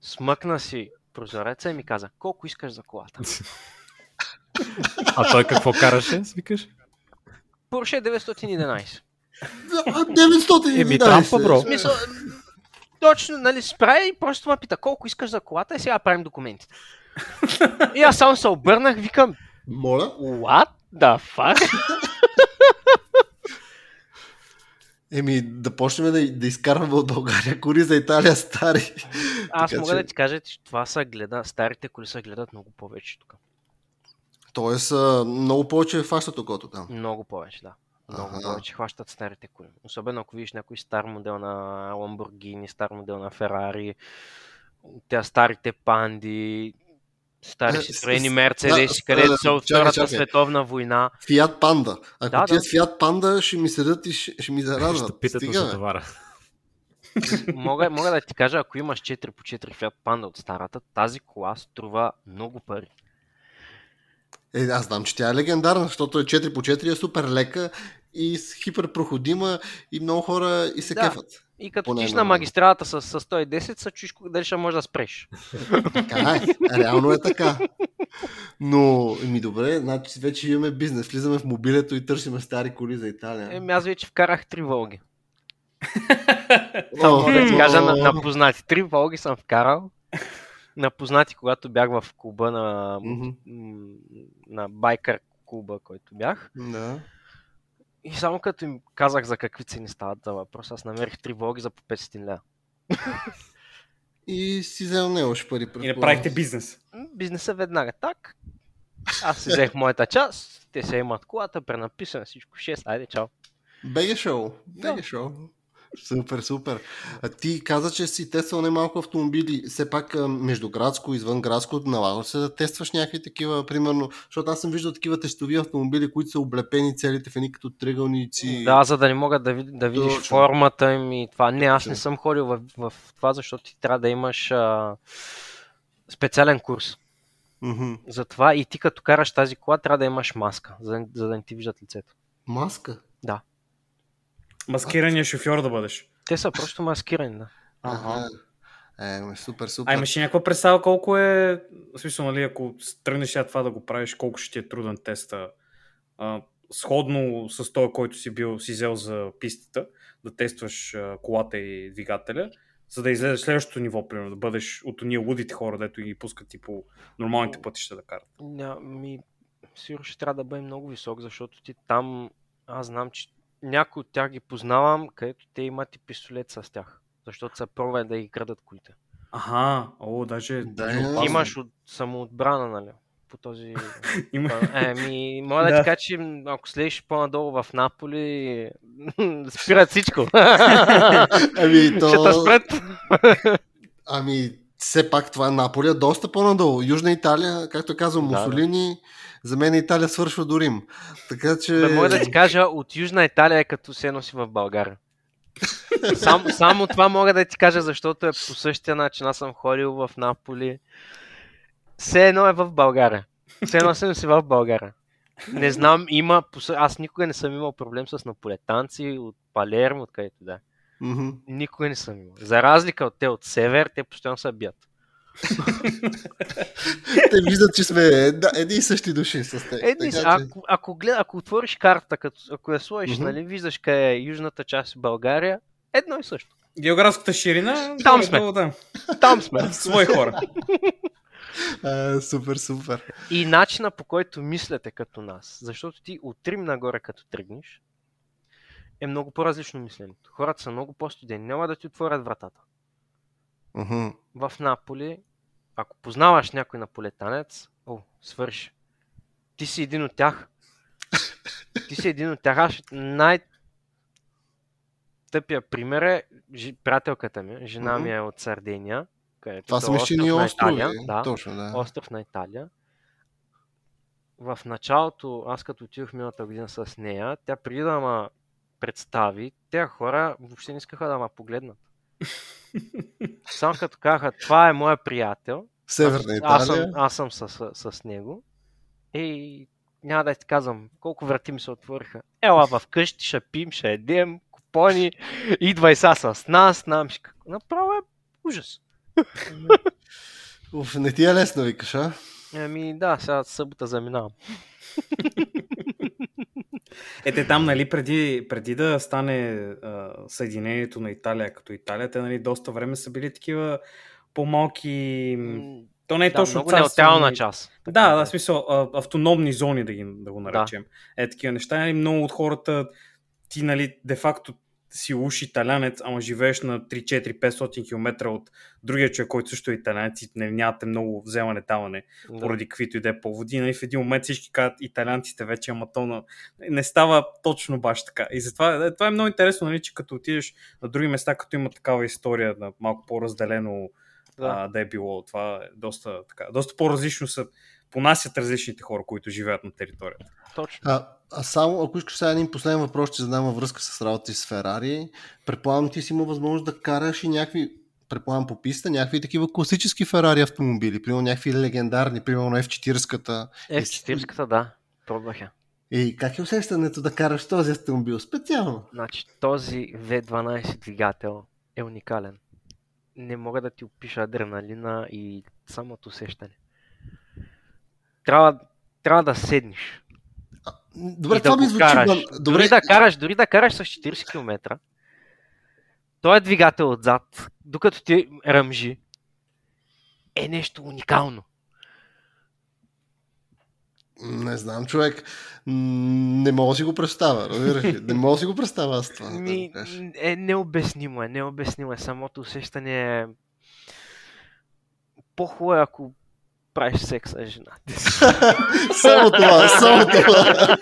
смъкна си прозореца и ми каза, колко искаш за колата? А той какво караше, свикаш? Порше 911. А, 900 Еми, трампа, бро. В смисъл, точно, нали, спря и просто ме пита, колко искаш за колата и сега правим документите. И аз само се обърнах, викам, Моля? what the fuck? Еми, да почнем да, да изкарваме от България кори за Италия стари. Аз Така мога че- да ти кажа, че това са гледа, старите коли се гледат много повече тук. Тоест, много повече хваща окото там. Много повече, да. Много Аха. повече хващат старите коли. Особено ако видиш някой стар модел на Lamborghini, стар модел на Ferrari, те старите панди. Стари Е, си с- строени с- мерцедеси, да, където да, са от чакай, Втората чакай. световна война. Фиат Панда. Ако Да, тия да. с Фиат Панда ще ми седят и ще, ще ми зарадват. Ще питат Стига, за товара. Мога, мога да ти кажа, ако имаш 4 по 4 Fiat Panda от старата, тази кола струва много пари. Е, аз знам, че тя е легендарна, защото е 4 по 4 е супер лека и хиперпроходима и много хора и се Да. кефат. И като Поне тиш на магистралата с, с 110, се чуеш кога- дали ще можеш да спреш. Така е, реално е така. Но, ми добре, значи вече имаме бизнес. Влизаме в мобилето и търсиме стари коли за Италия. Еми аз вече вкарах три Волги. Само да ти кажа на, на познати. Три Волги съм вкарал. На познати, когато бях в клуба на, м, на байкър клуба, който бях. Да. И само като им казах за какви цени стават за въпрос, аз намерих три Волги за по 500 лева. И си взел не още пари. И направихте бизнес. Бизнеса веднага так. Аз си взех моята част, те се имат колата, пренаписано всичко 6, айде чао. Беге шоу. Беге шоу. Супер, супер. А ти каза, че си тествал немалко автомобили. Все пак междуградско, извънградско, налага се да тестваш някакви такива, примерно, защото аз съм виждал такива тестови автомобили, които са облепени целите в едни като тръгълници. Да, за да не могат да, да видиш Точно. формата им и това. Не, аз не съм ходил в, в това, защото ти трябва да имаш а, специален курс. Мгм. Затова и ти като караш тази кола, трябва да имаш маска, за, да- за да не ти виждат лицето. Маска. Маскирания шофьор да бъдеш. Те са просто маскирани, да. Ага. Е, супер, супер. А имаш ли някаква представа колко е, в смисъл, нали, ако тръгнеш това да го правиш, колко ще ти е труден теста? А, сходно с този, който си бил, си взел за пистата, да тестваш а, колата и двигателя, за да излезеш следващото ниво, примерно, да бъдеш от уния лудите хора, дето ги пускат и по нормалните пътища да карат. Ня, ми, сигурно ще трябва да бъде много висок, защото ти там, аз знам, че някои от тях ги познавам, където те имат и пистолет с тях. Защото са пробвали да ги крадат колите. Аха, о, даже... Да, е. Имаш от самоотбрана, нали? По този... Има... Еми, мога да, Да. ти кажа, че ако слезеш по-надолу в Наполи, спират всичко. Ами, то... Ще те спрат. Ами, все пак това е Наполи е доста по-надолу. Южна Италия, както казвам, Да, да. За мен Италия свършва до Рим. Така че... Да мога да ти кажа, от Южна Италия е като се носи в България. Сам, само това мога да ти кажа, защото е по същия начин. Аз съм ходил в Наполи. Все едно е в България. Все едно съм си в България. Не знам, има... Аз никога не съм имал проблем с наполетанци от Палермо, откъдето да. Мгм. Никога не съм имал. За разлика от те от север, те постоянно се бият. Те виждат, че сме да, едни и същи души с теб. Едни, така че- ако, ако, гледа, ако отвориш карта, като, ако я сложиш, Мгм. нали, виждаш къде е южната част България, едно и също. Географската ширина... Там сме. долу, Да. Там сме. Свои хора. А, супер, супер. И начина по който мислите като нас. Защото ти от Рим нагоре като тръгнеш, е много по-различно мисленето. Хората са много по-студени. Няма да ти отворят вратата. Мгм. В Наполи, ако познаваш някой наполетанец, о, свърши. Ти си един от тях. Ти си един от тях. Аз най- тъпия пример е жи- приятелката ми. Жена ми е от Сардения. Където Това то са е остров на острови. Италия. Да Точно, да. остров на Италия. В началото, аз като отидох миналата година с нея, тя преди да ма представи, тези хора въобще не искаха да ма погледнат. Само като казаха, това е моя приятел, Северна аз, аз съм, Италия. аз съм с, с, с него и няма да ти казвам колко врати ми се отвориха. Ела в къщи, ще пим, ще едем, купони, идвай са с нас, нам ще... какво. Направо е ужас. Уф, не ти е лесно, викаш, а? Ами да, сега събота заминавам. Ете там, нали, преди, преди да стане а, съединението на Италия като Италия, те, нали, доста време са били такива по-малки... То не е да, точно много неутрална нали, част. Да, да, в смисъл, а, автономни зони да, ги, да го наречем. Е, такива неща. Нали, много от хората, ти, нали, де-факто си уж италянец, ама живееш на 3-4-500 км от другия човек, който също е италянец и не, нямате много вземане-даване Да. поради каквито и да е поводи. Нали, в един момент всички казват италянците вече, ама то на... не става точно баш така. И затова е, това е много интересно, нали, че като отидеш на други места, като има такава история на малко по-разделено да. А, да е било. Това е доста, така, доста по-различно са понасят различните хора, които живеят на територията. Точно. А, а само, ако искаш сега един последен въпрос, ще задам във връзка с работа с Ферари. Предполагам, ти си има възможност да караш и някакви предполагам по писта, някакви такива класически Ферари автомобили, примерно някакви легендарни, примерно F40-ката. F40-ката, да, пробвах я. И как е усещането да караш този автомобил специално? Значи този V12 двигател е уникален. Не мога да ти опиша адреналина и самото усещане. Трябва, трябва да седнеш. Добре, това да ми звучи. Караш. Добре. Дори, да караш, дори да караш с 40 км, той е двигател отзад, докато ти ръмжи, е нещо уникално. Не знам, човек. Не мога да си го представя, разбираш? Не мога да си го представя аз това. Ми, е, необяснимо е, необяснимо е. Самото усещане е по-хубаво е, ако правиш секс с жена. само това, само това.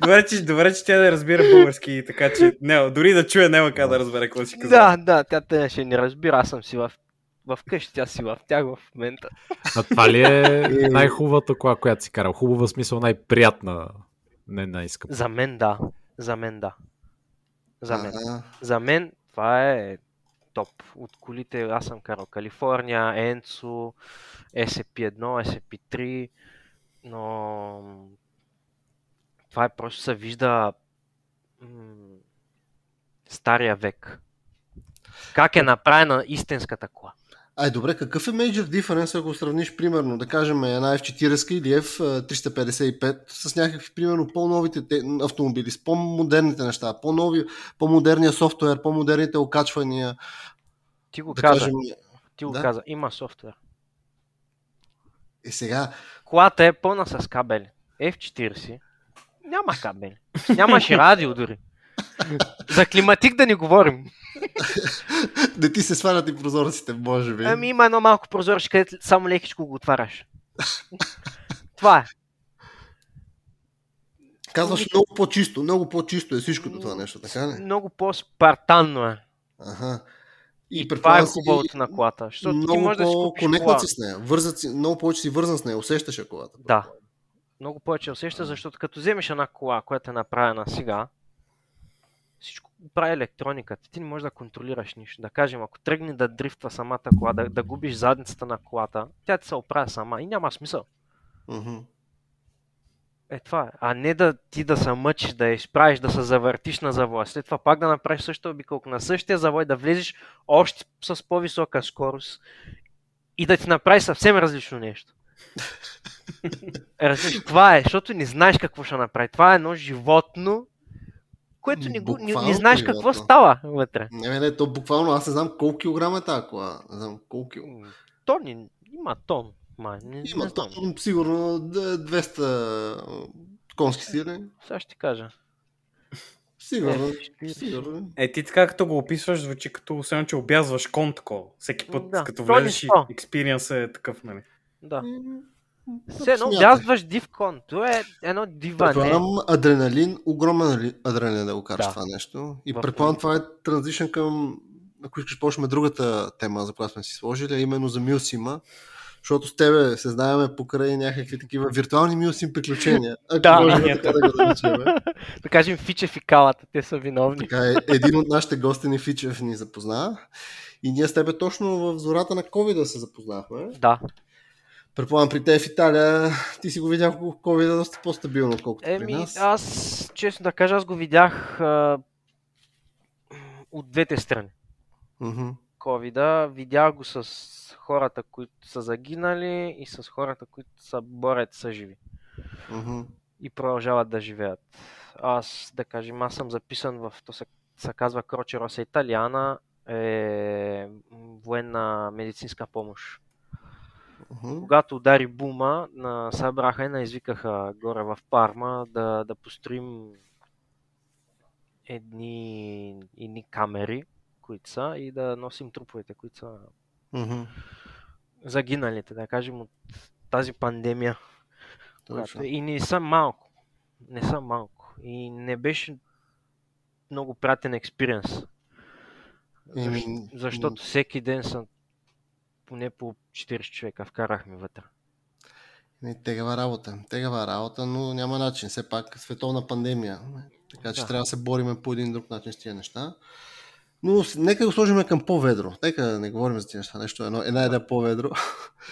добре, че, добре, че тя да разбира български, така че не, дори да чуе, няма как да разбере какво си казва. Да, да, тя те ще не разбира, аз съм си в в къщи, тя си в тях в момента. А това ли е най-хубавата кола, която си карал? Хубава смисъл, най-приятна, не най-скъпа. За мен да. За мен да. За мен. За мен това е топ. От колите аз съм карал Калифорния, Енцо, SP1, SP3, но това е просто се вижда м- стария век. Как е направена истинската кола. Ай, добре, какъв е major difference, ако сравниш, примерно, да кажем една F40 или F355 с някакви, примерно, по-новите автомобили, с по-модерните неща, по-нови, по-модерния софтуер, по-модерните окачвания. Ти го да каза. Кажем... Ти го да? каза. Има софтуер. И е, сега... Колата е пълна с кабели. F40 няма кабели. Нямаше радио дори. За климатик да ни говорим. да ти се свалят и прозорците, може би. Ами има едно малко прозорче, където само лекичко го отваряш. Това е. Казваш много по-чисто, много по-чисто е всичкото това нещо, така ли? Много по-спартанно е. Ага. И, и това е хубавото на колата. Защото много ти можеш да си купиш кола. си с нея. Вързат си, много повече си вързан с нея, усещаш я колата. Да. Много повече усещаш, защото като вземеш една кола, която е направена сега, прави електрониката. Ти не можеш да контролираш нищо. Да кажем, ако тръгне да дрифтва самата кола, да, да губиш задницата на колата, тя ти се оправя сама и няма смисъл. Mm-hmm. Е, това е. А не да ти да се мъчиш, да я изправиш, да се завъртиш на завоя. След това пак да направиш същото обиколка на същия завой, да влезеш още с по-висока скорост и да ти направи съвсем различно нещо. Разбираш, това е, защото не знаеш какво ще направи. Това е едно животно, което не, го, не, не знаеш какво става вътре. Не, не, не, то буквално аз не знам колко килограма е тази кола. Не знам колко килограма. Тон, има тон. Ма, не, има не тон, сигурно 200 конски сили. Сега ще ти кажа. Сигурно, е, сигурно. Е, ти така като го описваш, звучи като все че обязваш кон такова. Всеки път, да. като влезеш експириенс е такъв, нали? Да. Все едно бязваш див кон. То е едно дива. Предполагам адреналин, огромен адреналин да го караш да. това нещо. И предполагам това е транзишън към, ако искаш почнем другата тема, за която сме си сложили, а именно за Милсима. Защото с тебе се знаеме покрай някакви такива виртуални милсим приключения. Ако да, може да, да, да, да кажем Фичев и Калата, те са виновни. Така е, един от нашите гостени Фичев ни запозна. И ние с тебе точно в зората на COVID да се запознахме. Да. Предполагам, при те в Италия ти си го видял COVID доста по-стабилно, отколкото Еми, при нас. аз, честно да кажа, аз го видях а, от двете страни. Mm-hmm. Видях го с хората, които са загинали и с хората, които са борят са живи. Mm-hmm. И продължават да живеят. Аз, да кажем, аз съм записан в, то се, се казва Кроче Роса Италиана, е военна медицинска помощ. Uh-huh. Когато удари бума, на, събраха и наизвикаха горе в Парма да, да построим едни, едни камери, които са, и да носим труповете, които са uh-huh. загиналите, да кажем, от тази пандемия. Която, и не са малко. Не са малко. И не беше много приятен експириенс. Защо, защото всеки ден са поне по 40 човека вкарахме вътре. Не, тегава работа. Тегава работа, но няма начин. Все пак световна пандемия. Така че Да. трябва да се бориме по един друг начин с тия неща. Но нека го сложим към по-ведро. Нека не говорим за тия неща. Нещо едно, една идея по-ведро.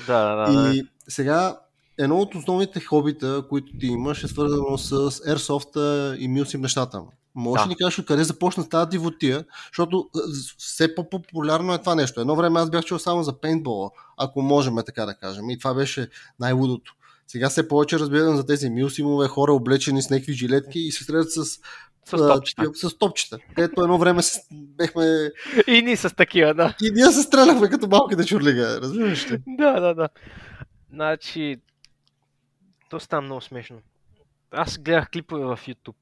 Да, да, да. да. И сега едно от основните хобита, които ти имаш, е свързано с Airsoft и милсим нещата. Може Да. ли ни кажеш откъде започна тази дивотия? Защото а, з- все по-популярно е това нещо. Едно време аз бях чул само за пейнтбола, ако можем е така да кажем. И това беше най-лудото. Сега все повече разбирам за тези милсимове, хора облечени с някакви жилетки и се стрелят с, С а, топчета. такива- с топчета. Където едно време с, бехме... И ние с такива, да. И ние се стреляхме като малките чурлига. Разбираш ли? Да, да, да. Значи, то става много смешно. Аз гледах клипове в YouTube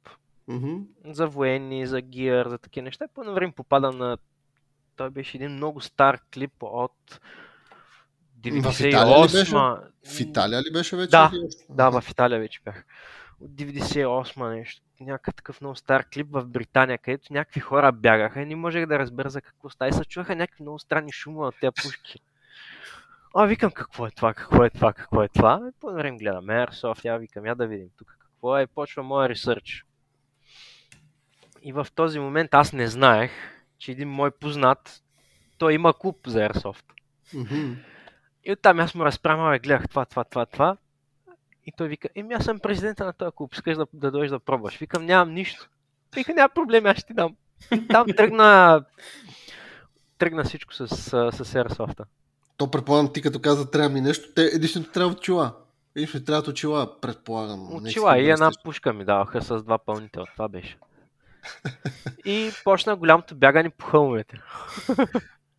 Мгм. за военни, за гиър, за такива неща. По едно време попадам на... Той беше един много стар клип от В Италия ли беше? 98 В Италия ли беше вече? Да? Да, в Италия вече бях. От 98 нещо. Някакъв такъв много стар клип в Британия, където някакви хора бягаха и не можех да разбера за какво става. И се чуваха някакви много странни шумове от тези пушки. А, викам, какво е това, какво е това, какво е това? И по време гледам Airsoft, я викам, я да видим тук какво е. И почва моя ресърч. И в този момент аз не знаех, че един мой познат, той има клуб за Airsoft. Мгм. И оттам аз му разправям, бе, гледах това, това, това, това. И той вика, еми аз съм президента на този клуб, искаш да, да дойдеш да пробваш. Викам, нямам нищо. Вика, няма проблем, аз ще ти дам. И Там тръгна, тръгна всичко с, с, с Airsoft. То предполагам, ти като каза трябва ми нещо, те единственото трябва очила. Единственото трябва очила, предполагам. Очила и една пушка ми даваха с два пълнител. Това беше. И почна голямото бягане по хълмовете.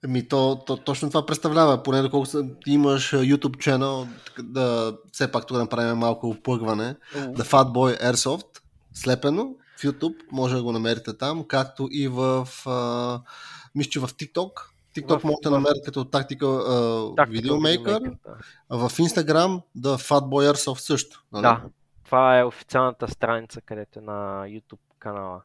Еми, то, то, точно това представлява, поне доколко имаш YouTube channel, да все пак тук да направим малко оплъгване. The Fatboy Airsoft, слепено в YouTube, може да го намерите там, както и в, а, мисля, че в TikTok. TikTok може да намерите като Tactical а, Tactical Videomaker, Videomaker, да. а в Instagram The Fatboy Airsoft също. нали? Да, това е официалната страница, където е на YouTube канала.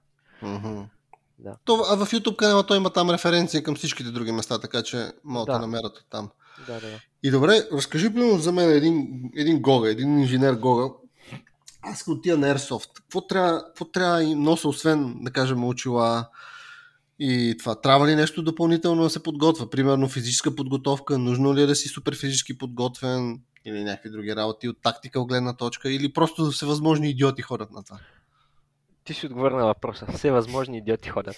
Да. То, а в YouTube канала той има там референции към всичките други места, така че могат да, Да. намерят от там. Да, да, да. И добре, разкажи примерно за мен един, един Гога, един инженер Гога. Аз като отида на Airsoft, какво трябва, какво трябва да им нося, освен, да кажем, очила и това? Трябва ли нещо допълнително да се подготвя? Примерно физическа подготовка, нужно ли е да си супер физически подготвен или някакви други работи от тактика гледна точка или просто всевъзможни идиоти ходят на това? Ти си отговори на въпроса. Все възможни идиоти ходят.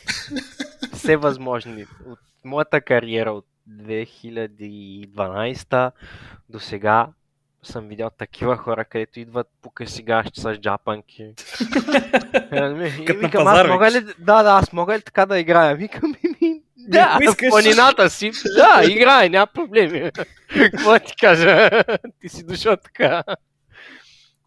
Все възможни. От моята кариера от 2012 до сега съм видял такива хора, където идват по късигащи с джапанки. Е, и Като на пазар, мога ли, да, да, аз мога ли така да играя? Викам, ми, да, в планината си, да, играй, няма проблеми. Какво ти кажа? ти си дошъл така.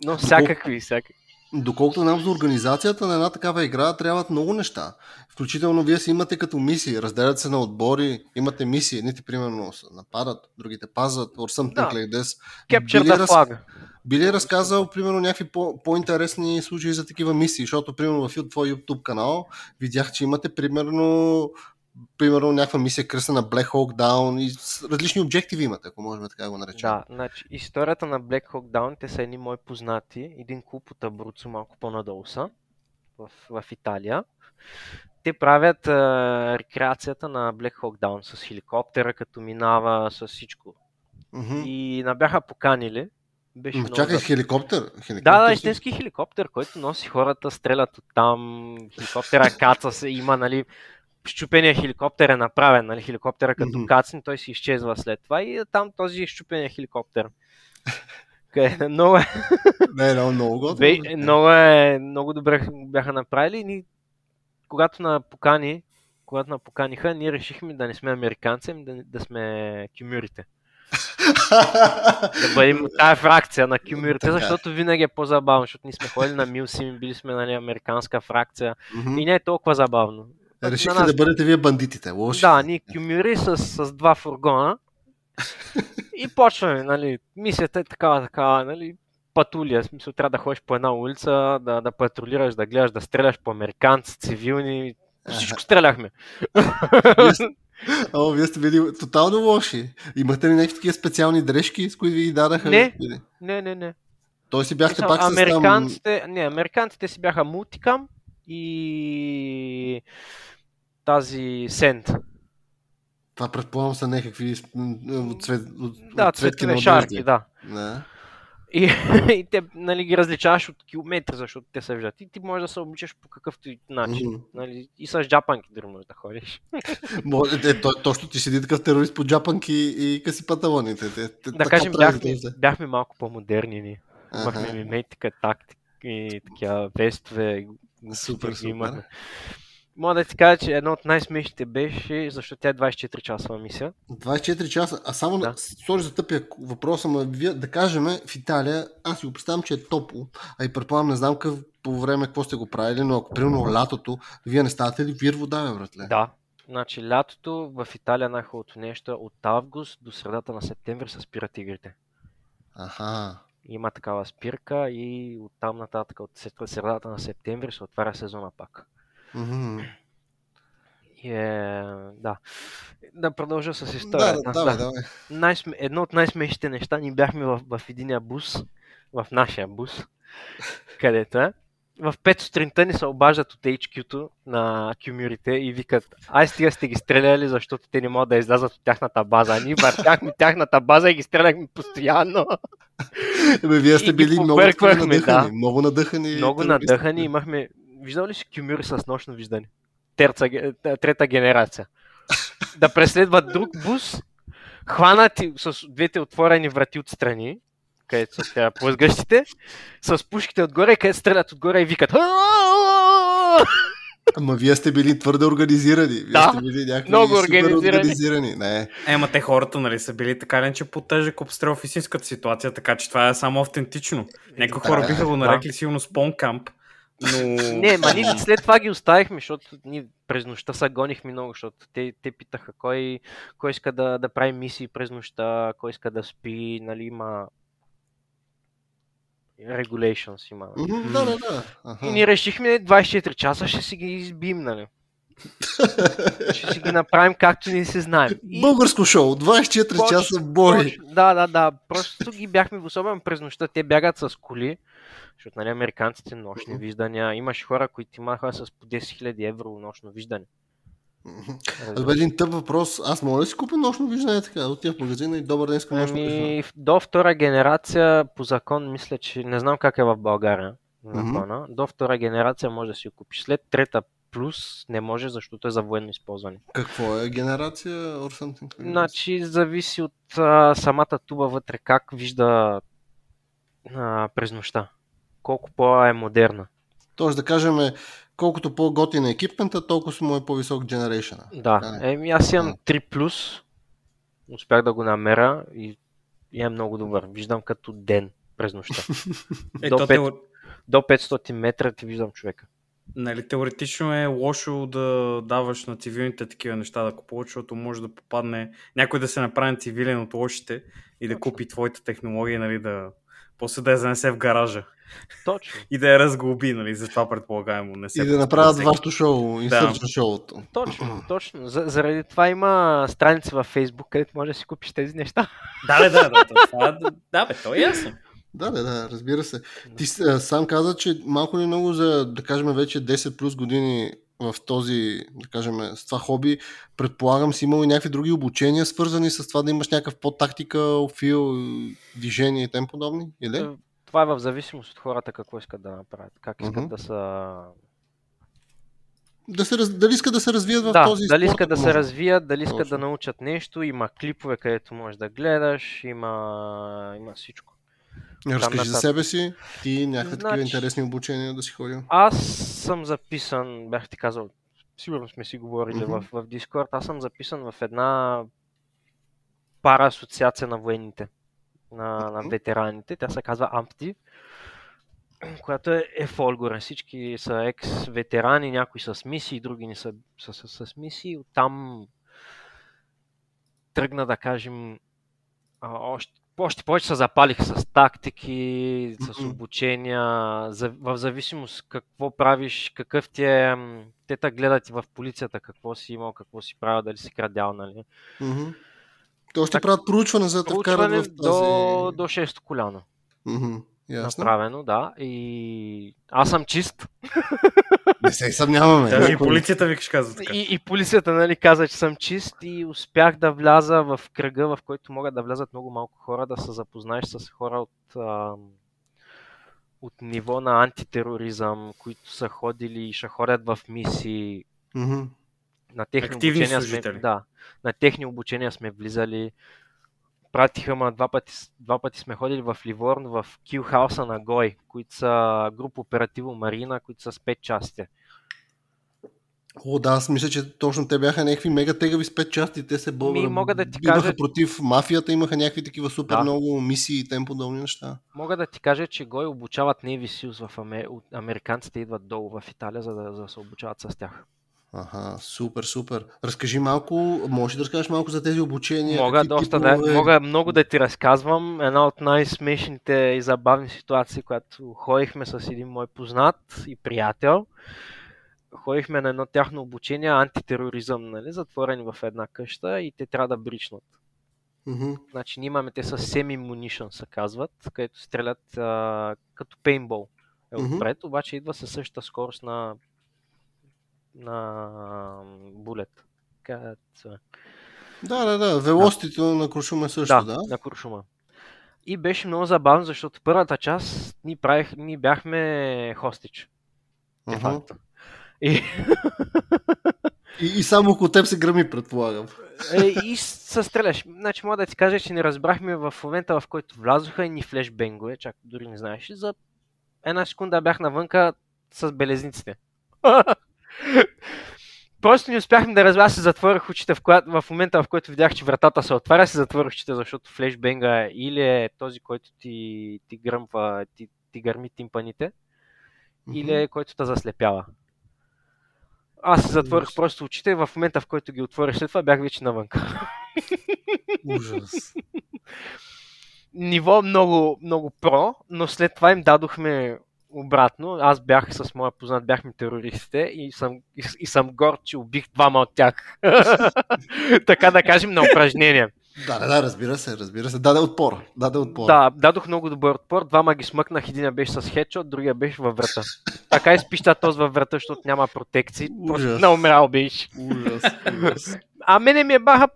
Но всякакви, всякакви. Доколкото знам за организацията на една такава игра трябват много неща. Включително вие си имате като мисии, разделят се на отбори, имате мисии, едните примерно нападат, другите пазат, or something Да. like this. Capture the раз- flag. Би ли разказал, примерно, някакви по- по-интересни случаи за такива мисии? Защото, примерно, в твой YouTube канал видях, че имате, примерно, примерно някаква мисия кръстена Black Hawk Down и различни обективи имате, ако можем така да го наречем. Да, значи историята на Black Hawk Down, те са едни мои познати, един клуб от Абруцо, малко по-надолу са, в, в Италия. Те правят а, рекреацията на Black Hawk Down с хеликоптера, като минава с всичко. Мгм. И на бяха поканили. Беше много Чакай, за- хеликоптер? хеликоптер Да, да, истински хеликоптер, който носи хората, стрелят от там, хеликоптера каца се, има, нали, щупения хеликоптер е направен, нали, хеликоптера като Мгм. кацне, той си изчезва след това и е там този щупения хеликоптер. Къде, много, е, Не, много, много готино. бе, много, е, много добре бяха направили и ни, когато на покани, когато на поканиха, ние решихме да не сме американци, ами да, да сме кюмюрите. Да бъдем тая фракция на кюмюрите, Така е. защото винаги е по-забавно, защото ние сме ходили на Милсим, били сме нали, американска фракция Мгм. и не е толкова забавно. На Решихте нас- да бъдете вие бандитите. Лоши. Да, ние кюмюри с, с два фургона и почваме, нали, мисията е такава, такава, нали, патрулия, в смисъл трябва да ходиш по една улица, да, да патрулираш, да гледаш, да стреляш по американци, цивилни, всичко стреляхме. О, вие сте били тотално лоши. Имате ли някакви такива специални дрежки, с които ви ги дадаха? Не. Не, не, не. Той си бяхте Смисъл, пак с там... американците, не, американците си бяха мултикам и тази сент. Това предполагам са някакви от цвет, от, Да, от цветки на шарки, да. Да. И, и те нали, ги различаваш от километри, защото те са виждат. И ти можеш да се обличаш по какъвто и начин. Мгм. Нали, и с джапанки дори можеш да ходиш. Може, е, то, точно ти седи такъв терорист по джапанки и къси панталоните. Те, те, Да кажем, бяхме, да. бяхме малко по-модерни ни. Имахме миметика, тактика и такива вестове. Супер, супер. имахме. Мога да ти кажа, че едно от най-смешните беше, защото тя е 24 часова мисия. 24 часа, а само да. Сори за тъпия въпроса, но вие, да кажем в Италия, аз си го представям, че е топло, а и предполагам, не знам къв, по време какво сте го правили, но ако примерно лятото, вие не ставате ли вир вода, бе, братле? Да. Значи лятото в Италия най-хубавото нещо е от август до средата на септември се спират игрите. Аха. Има такава спирка и оттам нататък от сред- средата на септември се отваря сезона пак. Мгм. И е, да. Да продължа с Да, историята. да, давай, давай. Най-сме... Едно от най-смешните неща, ни бяхме в, в единия бус, в нашия бус, където е. В 5 сутринта ни се обаждат от HQ-то на кюмюрите и викат, ай стига сте ги стреляли, защото те не могат да излязат от тяхната база. А ние въртяхме тяхната база и ги стреляхме постоянно. Бе, вие сте били много надъхани. да. Много надъхани. Много терористи. надъхани. Имахме... Виждал ли си кюмюри с нощно виждане? Терца, т- трета генерация. Да преследват друг бус, хванати с двете отворени врати отстрани, където са тези плъзгащите, с пушките отгоре, където стрелят отгоре и викат! Ама вие сте били твърде организирани. Вие Да, сте били някакви много организирани. организирани. Не. Ема те хората, нали, са били така ли, че по-тежък обстрел в истинската ситуация, така че това е само автентично. Някои Да, хора биха го да. нарекли силно спон камп, но... Не, ма ние след това ги оставихме, защото ние през нощта се гонихме много, защото те, те питаха кой, кой иска да, да прави мисии през нощта, кой иска да спи, нали има regulations има. нали. Мгм, Да, да, да. Аха. И ние решихме 24 часа ще си ги избим, нали? ще си ги направим както ни се знаем. И Българско шоу, 24 Точно, часа бой. Да, да, да. Просто ги бяхме особено през нощта. Те бягат с коли, защото нали, американците нощни виждания. Имаше хора, които имаха с по 10 000 евро нощно виждане. Абе, един тъп въпрос. Аз мога да си купя нощно виждане така? Отивам в магазина и добър ден, искам нощно виждане. Ами, в- до втора генерация по закон, мисля, че не знам как е в България закона. До втора генерация може да си купиш. След трета плюс не може, защото е за военно използване. Какво е генерация or something? Значи зависи от а, самата туба вътре как вижда а, през нощта. Колко по-е модерна. Тоест да кажем, колкото по-готин е екипмента, толкова му е по-висок generation. Да, ли? еми аз имам А. 3 плюс. Успях да го намеря и, и е много добър. Виждам като ден през нощта. Е, до то пет. теор... До 500 метра ти виждам човека. нали, теоретично е лошо да даваш на цивилните такива неща да купуват, защото може да попадне някой да се направи цивилен от лошите и да Точно. купи твоята технология, нали, да после да я занесе в гаража Точно. и да я разглоби, нали, затова предполагаемо не се И да направят всеки. вашето шоу, инсърчен шоуто. Точно, точно. За, заради това има страница във Facebook, където може да си купиш тези неща. Да, бе, да, да, да, това, да, да, бе, то е ясно. Да, да, да, разбира се. Ти а, сам каза, че малко ли много за, да кажем, вече 10 плюс години в този, да кажем, с това хоби, предполагам си имал и някакви други обучения, свързани с това да имаш някакъв по-тактика, фил, движение и тем подобни, или? Това е в зависимост от хората какво искат да направят. Как искат Мгм. да са... Да се, дали искат да се развият в Да, този дали спорт, искат да ако се може? развият, дали искат Точно. да научат нещо. Има клипове, където можеш да гледаш, има, има всичко. Разкажи за себе си, ти някакви такива Значи- интересни обучения да си ходил. Аз съм записан, бях ти казал, сигурно сме си говорили Мгм. в, в Discord, аз съм записан в една пара асоциация на военните, на, на ветераните. Тя се казва AMPTI, която е, е в Олгоре. Всички са екс-ветерани, някои са с мисии, други не са, са, са с мисии. Оттам тръгна да кажем а, още, още повече се запалих с тактики, с обучения, за, в зависимост какво правиш, какъв ти е те те гледат и в полицията какво си имал, какво си правил, дали си крадял, нали. Мгм. Те още Так- правят проучване, за да те вкарат Проучване в тази... до, до 6 коляно. Мгм. Ясно. Направено, да. И аз съм чист. Не се съмняваме. Даже и полицията викаш казва така. И, и полицията нали, каза, че съм чист и успях да вляза в кръга, в който могат да влязат много малко хора, да се запознаеш с хора от, а, от ниво на антитероризъм, които са ходили и ще ходят в мисии. Мгм. На техни Активни обучения сме, служители. да, на техни обучения сме влизали. Пратиха ма два пъти, два пъти сме ходили в Ливорн, в Килхауса на Гой, които са група оперативо Марина, които са с 5 части. О, да, аз мисля, че точно те бяха някакви мега тегави с пет части. Те се бо... Ми, мога да ти кажа- против мафията, имаха някакви такива супер Да. много мисии и тем подобни неща. Мога да ти кажа, че Гой обучават Navy Seals в Амер... Американците идват долу в Италия, за да, за да се обучават с тях. Аха, супер, супер. Разкажи малко, можеш да разкажеш малко за тези обучения? Мога, доста типове? да, мога много да ти разказвам. Една от най-смешните и забавни ситуации, която ходихме с един мой познат и приятел. Ходихме на едно тяхно обучение антитероризъм, нали, затворени в една къща и те трябва да бричнат. Мгм. Значи ние имаме, те са semi-munition се казват, където стрелят а, като пейнтбол е отпред, обаче идва със същата скорост на на булет. Да, да, да. Велостито на Крушума също, Да, да. на Куршума. И беше много забавно, защото първата част ни, правих, ни бяхме хостич. Факто. И, И, и само около теб се гръми, предполагам. е, и се стреляш. Значи мога да ти кажа, че не разбрахме в момента, в който влязоха и ни флешбенгове, чак дори не знаеш. За една секунда бях навънка с белезниците. Просто не успяхме да разбера, аз си затворих очите в, коя... в момента, в който видях, че вратата се отваря, си затворих очите, защото флешбенга или е този, който ти, ти гръмва, ти, ти гърми тимпаните, или е който те заслепява. Аз си затворих Ужас. просто очите и в момента, в който ги отворих след това, бях вече навънка. Ужас. Ниво много, много про, но след това им дадохме обратно. Аз бях с моя познат, бяхме терористите и съм, и, и съм горд, че убих двама от тях. така да кажем на упражнение. Да, да, да, разбира се, разбира се. Даде отпор. Даде отпор. Да, дадох много добър отпор. Двама ги смъкнах. Един беше с хедшот, другия беше във врата. Така изпища този във врата, защото няма протекции. Просто Ужас. наумрял беше. Ужас, ужас. А мене ми е баха...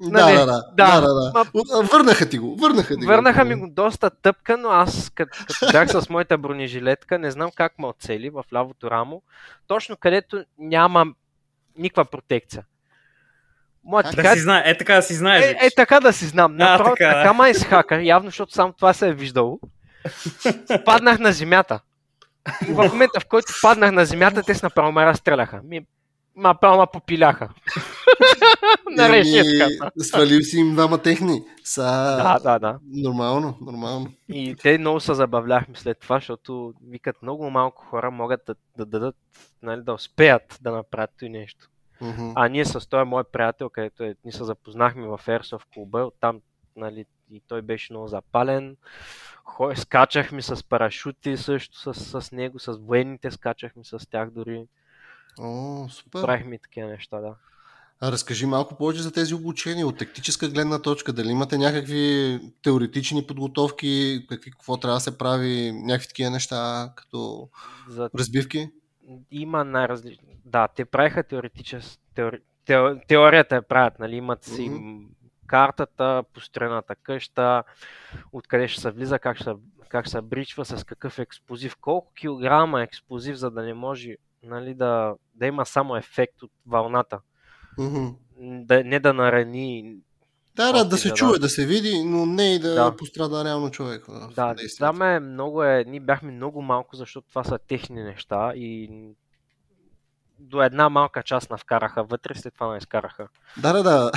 Да, нали, да, да, да, да, да. Ма- От- а, Върнаха ти го, върнаха ти го. Върнаха ми го доста тъпка, но аз като, като бях с моята бронежилетка, не знам как ме оцели в лявото рамо, точно където няма никаква протекция. Моя Как Да така, си знае, е така да си знаеш. е, е, така да си знам. А, Направо, така, да. така ма изхака, явно, защото само това се е виждало. Паднах на земята. И в момента, в който паднах на земята, те с направо ме разстреляха. Ми, направо ме попиляха. на Еми, решетката. Свалил си им двама техни. Са... Да, да, да. Нормално, нормално. И те много се забавляхме след това, защото викат много малко хора могат да, да дадат, нали, да успеят да направят и нещо. Мгм. А ние с този мой приятел, където е, ние се запознахме в Airsoft клуба, оттам нали, и той беше много запален. Хо, скачахме с парашути също с, с него, с военните скачахме с тях дори. О, супер. Правихме такива неща, да. А разкажи малко повече за тези обучения от тактическа гледна точка. Дали имате някакви теоретични подготовки, какви, какво трябва да се прави, някакви такива неща, като За разбивки? има най-различни. Да, те правиха теоретичес... теори... тео... теорията я правят, нали? Имат си Мгм. картата, построената къща, откъде ще се влиза, как ще, как се бричва, с какъв експлозив, колко килограма експлозив, за да не може нали, да, да има само ефект от вълната. Мгм. Да, не да нарани. Да, да, да се Опита, чуе, да. да се види, но не и да, Да. пострада реално човек. Да, там е много е, ние бяхме много малко, защото това са техни неща и до една малка част на вкараха вътре, след това не изкараха. Да, да, да.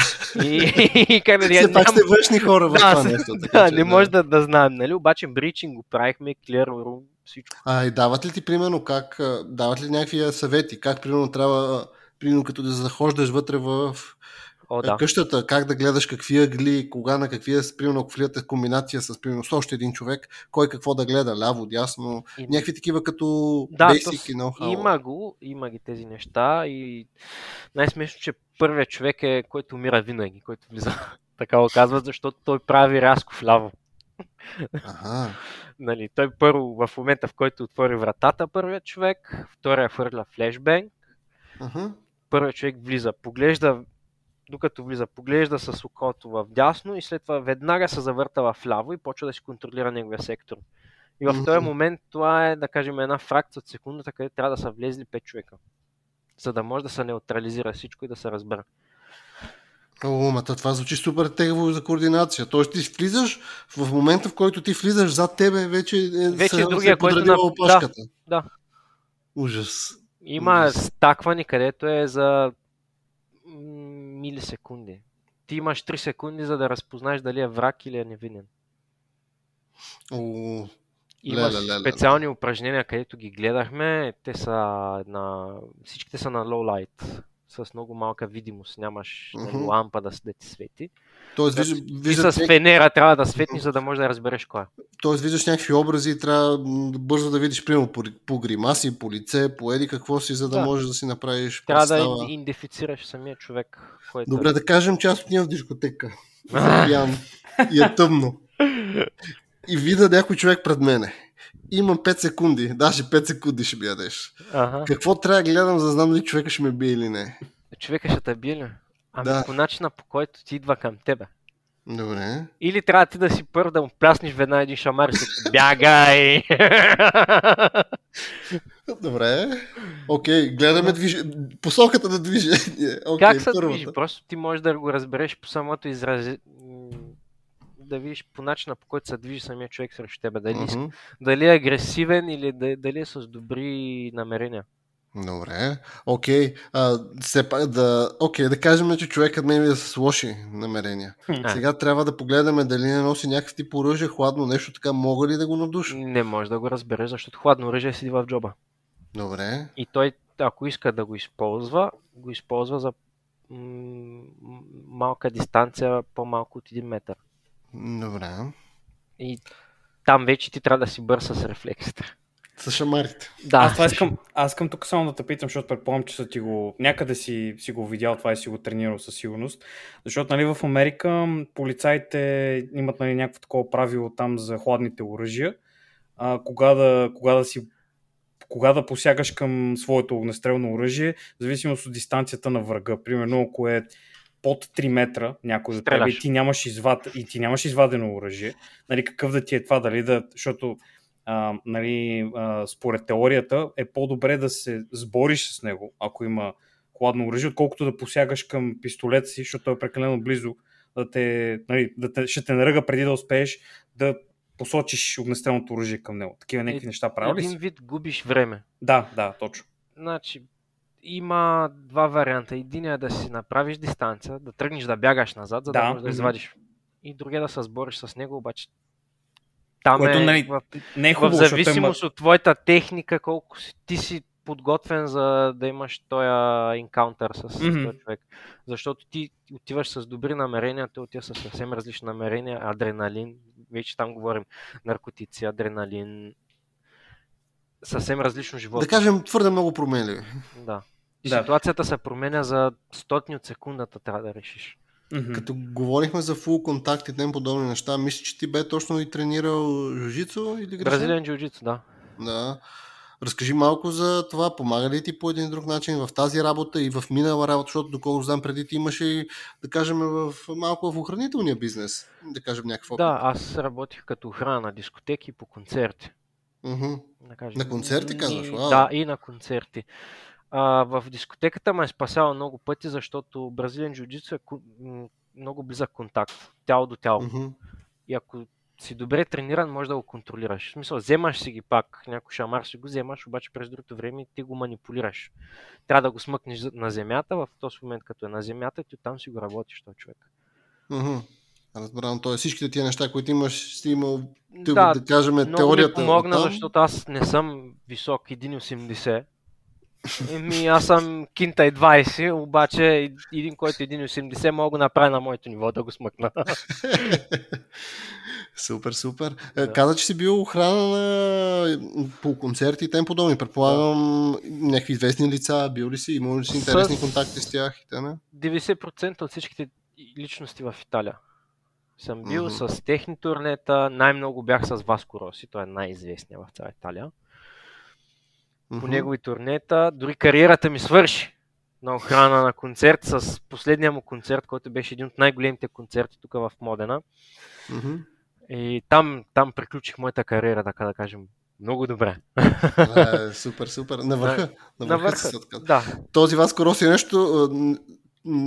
И, и как да Все пак сте външни хора в Да, това нещо. Така, да, че, не може да, да знаем, нали? Обаче бричинг го правихме, clear room, всичко. А, и дават ли ти примерно как, дават ли някакви съвети, как примерно трябва, примерно като да захождаш вътре в О, да. къщата, как да гледаш какви ъгли, кога на какви е, примерно, ако влияте комбинация с, примерно, с още един човек, кой какво да гледа, ляво, дясно, И- някакви такива като Да, basic и know-how. има го, има ги тези неща и най-смешно, че първият човек е, който умира винаги, който влиза. така го казват, защото той прави рязко вляво. Ага. Нали, той първо, в момента в който отвори вратата, първият човек, втория хвърля флешбенг, Ага. първият човек влиза, поглежда, докато влиза, поглежда с окото в дясно и след това веднага се завърта в ляво и почва да си контролира неговия сектор. И в този момент това е, да кажем, една фракция от секундата, където трябва да са влезли 5 човека. За да може да се неутрализира всичко и да се разбере. О, ма то това звучи супер тегаво за координация. Тоест ти влизаш, в момента в който ти влизаш зад тебе, вече е, Вече се, е другия, който на- опашката. да. Ужас. Има Ужас. стакване, където е за милисекунди. Ти имаш 3 секунди, за да разпознаеш дали е враг или е невинен. О, Има Леле, леле, специални упражнения, където ги гледахме. Те са на... Всичките са на low light. С много малка видимост. Нямаш Мгм. лампа да, да ти свети. тоест, виждаш, Ти виждаш, с фенера трябва да светниш, за да можеш да разбереш кой е. тоест, виждаш някакви образи и трябва бързо да видиш, примерно, по, по гримаси, по лице, по еди какво си, за да, Да. много да си направиш Трябва да представа. ин- идентифицираш самия човек, който Добре, е. да кажем, че аз отивам в дискотека. Пиян и е тъмно. И видя някой човек пред мене. Имам 5 секунди, даже 5 секунди ще ми ядеш. Ага. Какво трябва да гледам, за да знам дали човека ще ме бие или не? Човека ще те бие ли? Ами Да. по начина по който ти идва към тебе. Добре. Или трябва ти да си първ да му пляснеш веднага един шамар и бягай! Добре. Окей, гледаме движ... посоката на движение. Окей, как се първата. движи? Просто ти можеш да го разбереш по самото изрази... да видиш по начина по който се движи самия човек срещу тебе. Дали, Мгм. дали е агресивен или да- дали е с добри намерения. Добре. Окей. А, все пак да... Окей, да кажем, че човекът ме е с лоши намерения. А. Сега трябва да погледаме дали не носи някакъв тип оръжие, хладно нещо така, мога ли да го надуша? Не можеш да го разбереш, защото хладно оръжие седи в джоба. Добре. И той, ако иска да го използва, го използва за м- м- малка дистанция, по-малко от 1 метър. Добре. И там вече ти трябва да си бърз с рефлексите. С шамарите. Да, аз, това искам, аз искам тук само да те питам, защото предполагам, че са ти го, някъде си, си го видял това и си го тренирал със сигурност. Защото нали, в Америка полицаите имат нали, някакво такова правило там за хладните оръжия. А, кога, да, кога, да си, кога да посягаш към своето огнестрелно оръжие, в зависимост от дистанцията на врага. Примерно, ако е под 3 метра някой до тебе и ти нямаш, извад, и ти нямаш извадено оръжие, нали, какъв да ти е това, дали да, защото а, нали, а, според теорията е по-добре да се сбориш с него, ако има хладно оръжие, отколкото да посягаш към пистолет си, защото е прекалено близо, да те, нали, да те, ще те наръга преди да успееш да посочиш огнестрелното оръжие към него. Такива някакви Е, неща правил ли Един вид губиш време. Да, да, точно. Значи, има два варианта. Един е да си направиш дистанция, да тръгнеш да бягаш назад, за да, Да, можеш да извадиш. И другия да се сбориш с него, обаче там Което, е нали, в, Не е в хубаво, защото има... зависимост от твоята техника, колко си, ти си подготвен за да имаш този енкаунтър с, с Мгм. този човек. Защото ти отиваш с добри намерения, той отива с съвсем различни намерения, адреналин, вече там говорим наркотици, адреналин, съвсем различно животно. Да кажем, твърде много променливи. Да. Да. Ситуацията се променя за стотни от секундата, трябва да решиш. Мгм. Като говорихме за фул контакт и тем подобни неща, мисля, че ти бе точно и тренирал жужицу или греша? Бразилен джиу-джитсу, да. Да. Разкажи малко за това. Помага ли ти по един друг начин в тази работа и в минала работа, защото доколко знам преди ти имаше и, да кажем, в, малко в охранителния бизнес. Да кажем някакво. Да, аз работих като охрана на дискотеки по концерти. Мгм. Да кажем. На концерти казваш? И, Вау. да, и на концерти. А, в дискотеката ме е спасява много пъти, защото бразилен джиу-джитсу е много близък контакт, тяло до тяло. Мгм. И ако си добре трениран, можеш да го контролираш. В смисъл, вземаш си ги пак, някой шамар си го вземаш, обаче през другото време ти го манипулираш. Трябва да го смъкнеш на земята, в този момент като е на земята, ти оттам си го работиш този човек. Мгм. Разбирам. Тоест всичките тия неща, които имаш, си имал, да, да, да кажем, много теорията. помогна, оттам. защото аз не съм висок 1,80 Еми, аз съм кинта и 20, обаче един, който е 1,80 мога да го направя на моето ниво да го смъкна. Супер, супер. Да. Да. Каза, че си бил охрана на... по концерти и тем подобни. Предполагам, някакви известни лица, бил ли си, имал ли си интересни С- контакти с тях и т.н.? 90% от всичките личности в Италия. Съм бил Мгм. с техни турнета, най-много бях с Васко Роси, той е най-известният в цяла Италия. По Мгм. негови турнета, дори кариерата ми свърши на охрана на концерт с последния му концерт, който беше един от най-големите концерти тук в Модена. Мгм. И там, там приключих моята кариера, така да кажем, много добре. Е, супер, супер. На върха. На На върха. Да, Този Васко Роси е нещо, а,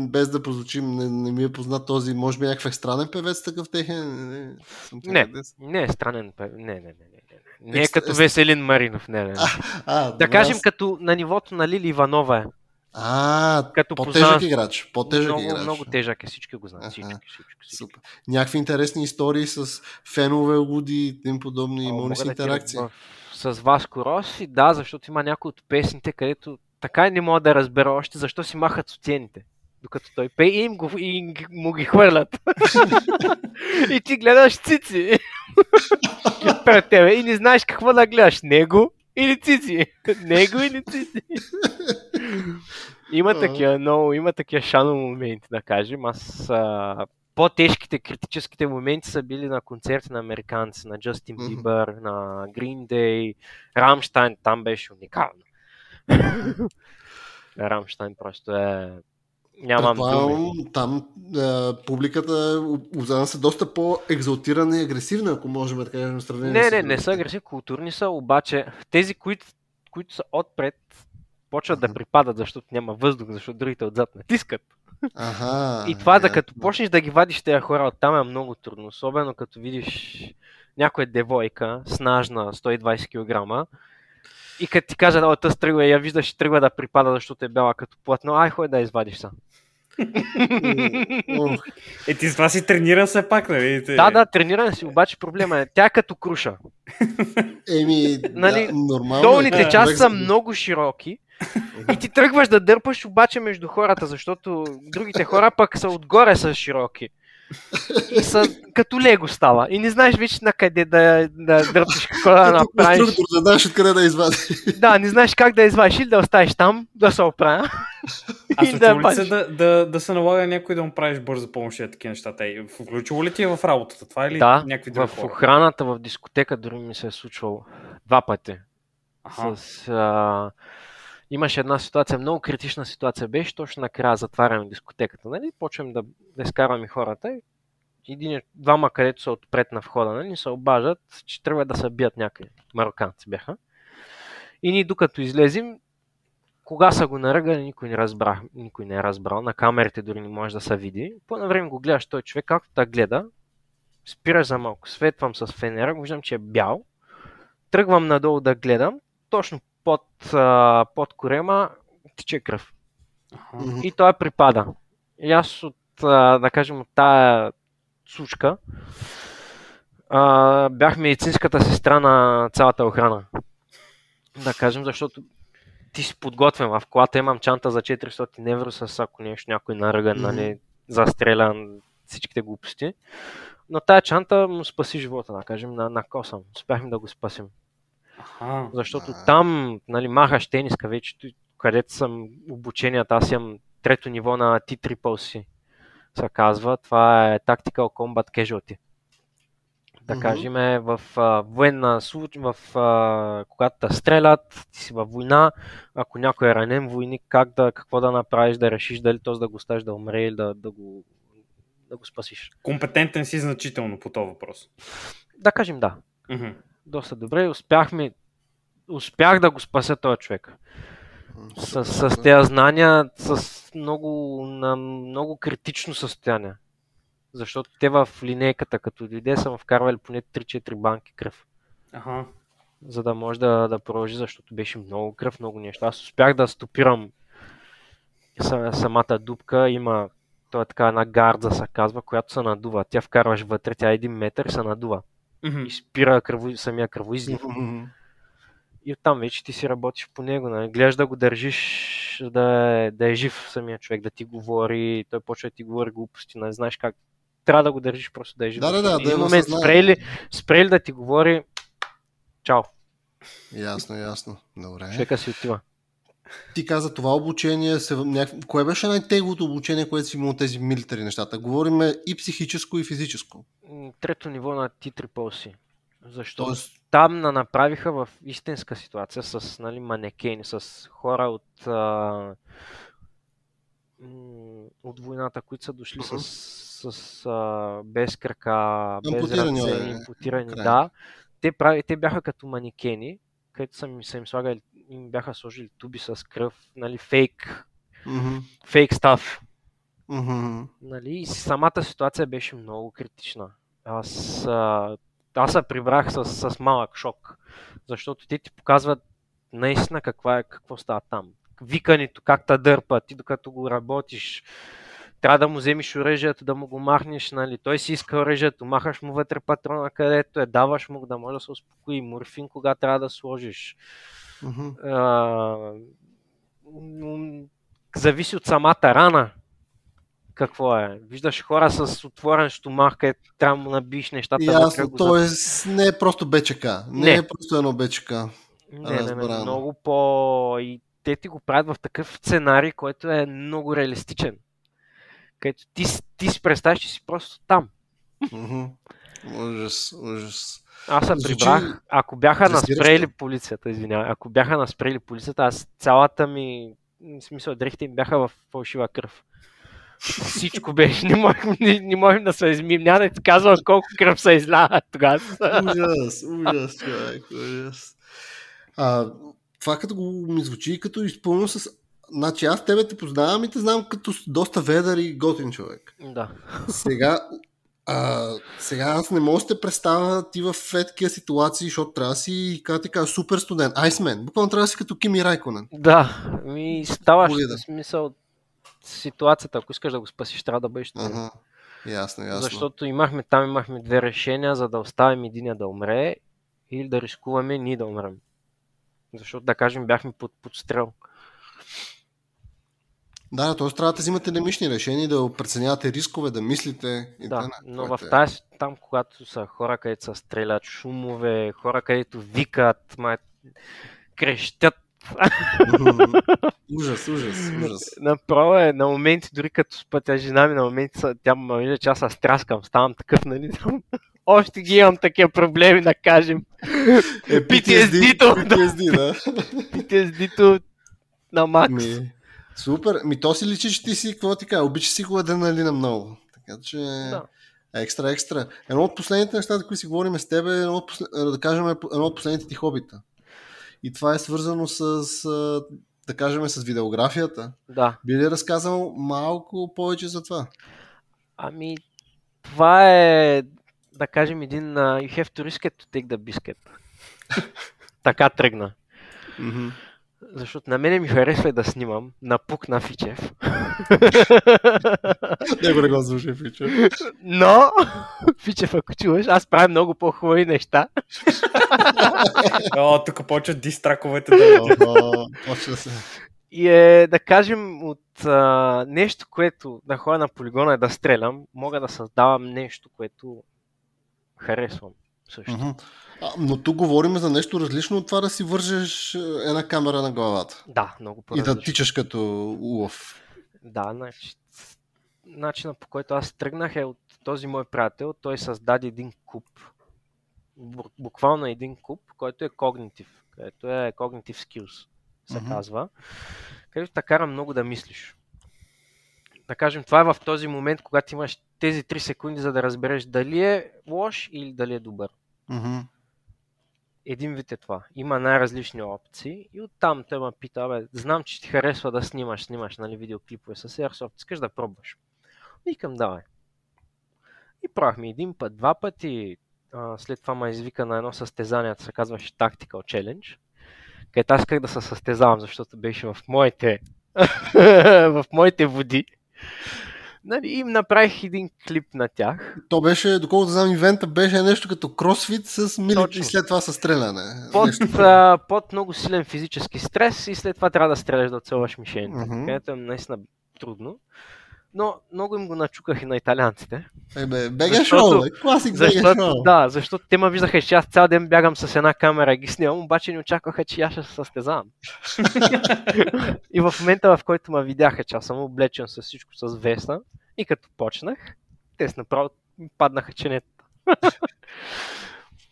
без да прозвучим, не, не ми е познат този, може би някакъв странен певец такъв техен. Не, Не. къдес. не е странен. пе- Не, не, не, не. Не. Е като ес- Веселин Маринов, не, не. не. А, Да кажем аз- като на нивото на Лили Иванова е. А, като по-тежък познаваш- играч. По-тежък много, играч. много тежък е, всички го знаят. Всички, всички, всички. Супер. Някакви интересни истории с фенове, луди и тем подобни. О, Имал ли си да интеракции? в- С Васко Роси, да, защото има някои от песните, където така и не мога да разбера още защо си махат социените. Докато той пее и, им го, и му ги хвърлят. и ти гледаш цици пред тебе и не знаеш какво да гледаш. Него или цици. Него или цици. има такива много, има такива шано моменти, да кажем. Аз а, по-тежките критическите моменти са били на концерти на американци, на Джастин. Бибър, на Green Day, Рамштайн, там беше уникално. Рамштайн просто е... Нямам думи. Предполагам, там а, публиката обзана са доста по-екзалтирана и агресивна, ако можем да кажем сравнение Не, не, не са агресивни, културни са, обаче тези, които, които са отпред, почват да припадат, защото няма въздух, защото другите отзад натискат. Аха, И това да като почнеш да ги вадиш тези хора оттам е много трудно. Особено като видиш някоя девойка, снажна 120 кг и като ти кажа, да, тъс тръгва, я виждаш, тръгва да припада, защото е бяла като платно, ай, хой да извадиш са. Е, ти с това си трениран все пак, нали? Те- да, да, трениран си, обаче проблема е, тя е като круша. Еми, Нали, да, нормално. е, Долните човек части са много широки и ти тръгваш да дърпаш обаче между хората, защото другите хора пък са отгоре са широки. И са като лего става. И не знаеш вече на къде да, да дърпаш, какво да направиш. Конструктор, да знаеш откъде да извади. Да, не знаеш как да извадиш или да оставиш там, да се оправя. А и случва ли се да, да, да се налага някой да му правиш бърза помощ и такива неща? Те, включило ли ти е в работата? Това или Да, някакви други в хора? охраната в дискотека дори ми се е случвало два пъти. Аха. С, а, имаше една ситуация, много критична ситуация беше, точно накрая затваряме дискотеката, нали? Почваме да, да изкарваме хората и един, двама, където са отпред на входа, нали, се обаждат, че трябва да се бият някъде. Мароканци бяха. И ние докато излезем, кога са го наръгали, никой не, разбра, никой не е разбрал. На камерите дори не може да се види. По едно време го гледаш той човек, както да гледа, спираш за малко, светвам с фенера, виждам, че е бял, тръгвам надолу да гледам, точно под, а, под корема тече кръв. Аха. И той припада. И аз от, а, да кажем, от тая сучка а, бях медицинската сестра на цялата охрана. Да кажем, защото ти си подготвен. В колата имам чанта за 400 евро с ако нещо някой наръган, Мгм. нали, застрелян, всичките глупости. Но тая чанта му спаси живота, да кажем, на, на косъм. Успяхме да го спасим. Аха. Защото А. там, нали, махаш тениска вече, където съм обученията, аз имам трето ниво на T-Triple-C, се казва. Това е Tactical Combat Casualty. Да кажем, в а, военна случай, в, а, когато те стрелят, ти си във война, ако някой е ранен войник, как да, какво да направиш, да решиш дали този да го оставиш да умре или да, да, го, да го спасиш. Компетентен си значително по този въпрос. Да кажем да. Мгм. Доста добре. Успяхме, успях да го спася този човек. с, с тези знания, с много, на много критично състояние. Защото те в линейката, като дойде, са му вкарвали поне 3-4 банки кръв, Аха. за да може да, да продължи, защото беше много кръв, много неща. Аз успях да стопирам са- самата дупка. Има той е така една гардза, се казва, която се надува. Тя вкарваш вътре, тя е един метър и се надува. Мгм. И спира кръво, самия кръвоизлив. Мгм. И оттам вече ти си работиш по него. Нали? Гледаш да го държиш, да е, да е жив самия човек, да ти говори, той почва да ти говори глупости, не знаеш как. Трябва да го държиш просто да е жив. Да, да, да, В да момент спрели, спрели да ти говори, чао, Ясно, ясно. Добре. човека си отива. Ти каза това обучение, се, някакво... кое беше най-теглото обучение, което си имал тези милитари нещата? Говориме и психическо, и физическо. Трето ниво на T-Triple-C. Защото Тоест, там на направиха в истинска ситуация с нали, манекени, с хора от, а, от войната, които са дошли Мгм. с, с а, без крака, без ръце, импутирани. край. Да, те, прави, те бяха като манекени, където са, им- са им слагали, им бяха сложили туби с кръв, нали, фейк, мгм, фейк став. мгм. Нали, и самата ситуация беше много критична. Аз, а, аз се прибрах с, с малък шок, защото те ти показват наистина каква е, какво става там. Викането, как те дърпа, ти докато го работиш, трябва да му вземеш оръжието, да му го махнеш, нали? Той си иска оръжието, махаш му вътре патрона където е, даваш му да може да се успокои, морфин кога трябва да сложиш. Мгм. А, зависи от самата рана. Какво е? Виждаш хора с отворен стомах, където трябва да му набиш нещата. Ясно, го т.е. не е просто БЧК. Не, Не. е просто едно БЧК. Не, не, не, много по... И те ти го правят в такъв сценарий, който е много реалистичен. Където ти, ти си представяш, че си просто там. Ужас, ужас. Аз се Звучи прибрах, ако бяха наспрели полицията, извинявай, ако бяха наспрели полицията, аз цялата ми, в смисъл, дрехите им бяха в фалшива кръв. Всичко беше, не можем, не, не можем да се измим, няма да ти казвам колко кръв се изля тогава. Ужас, ужас, човек, ужас. А, това като го ми звучи като изпълнено с... Значи аз тебе те познавам и те знам като доста ведър и готин човек. Да. Сега, а, сега аз не мога да те представя ти в такива ситуации, защото трябва да си, как ти кажа, супер студент. Айсмен. Буквално трябва да си като Кими Райконен. Да, ми ставаш, Болида. смисъл, ситуацията, ако искаш да го спасиш, трябва да бъдеш. Ага. Ясно, ясно. Защото имахме там имахме две решения, за да оставим единия да умре или да рискуваме ние да умрем. Защото, да кажем, бяхме под подстрел. Да, т.е. трябва да взимате немишни решения, да преценявате рискове, да мислите. И Да, т.н., но в е. тази, там, когато са хора, където се стрелят, шумове, хора, където викат, ма, крещят. Ужас, ужас, ужас. направо е на моменти, дори като спътя жена ми, на моменти тя ме вижда, че аз се стряскам, ставам такъв, нали, още ги имам такива проблеми, да кажем. Е, PTSD-то, PTSD, да. PTSD-то на макс. Ми, супер. Ми то си личи, че ти си, какво ти кажа, обичаш си го адреналина много. Така че... Да. Екстра, екстра. Едно от последните неща, за които си говорим с теб е, едно от, послед- да кажем, едно от последните ти хобита. И това е свързано с, да кажем, с видеографията. Да. Би ли разказал малко повече за това? Ами, това е, да кажем, един uh, you have to risk it to take the biscuit. така тръгна. Мгм. Защото на мене ми харесва да снимам на пук на Фичев. Него не го слушай, Фичо. Но, Фичев, ако чуваш, аз правя много по-хубави неща. О, тук почват дистраковете да... Почва се. И е, да кажем, от а, нещо, което да ходя на полигона и да стрелям, мога да създавам нещо, което харесвам също. Мгм. А, но тук говорим за нещо различно от това да си вържеш е, една камера на главата. Да, много И по-различно. да тичаш като улов. Да, значи, начинът по който аз тръгнах е от този мой приятел. Той създаде един куб, бу- буквално един куб, който е когнитив, който е cognitive skills, се Мгм. казва, където те кара много да мислиш. Да кажем, това е в този момент, когато имаш тези 3 секунди, за да разбереш дали е лош или дали е добър. Мгм. един вид е това. Има най-различни опции и оттам той ме пита, бе, знам, че ти харесва да снимаш, снимаш нали, видеоклипове с Airsoft, искаш да пробваш. Викам, давай. И правихме един път, два пъти. А, след това ме извика на едно състезание, се казваше Tactical Challenge, където аз исках да се състезавам, защото беше в моите, в моите води. Нали, им направих един клип на тях. То беше, доколкото знам, ивента беше нещо като кросфит с мили Точно. и след това с стреляне. Под, Нещо. а, под много силен физически стрес и след това трябва да стреляш да оцелваш мишените. Мгм. Където е наистина трудно. Но много им го начуках и на италианците. Е, бе, БГ Защото- шоу, бе, класик Защото, шоу. да, защото те ме виждаха, че аз цял ден бягам с една камера и ги снимам, обаче не очакваха, че аз ще се състезавам. и в момента, в който ме видяха, че аз съм облечен с всичко с веста, и като почнах, те с направо паднаха ченета.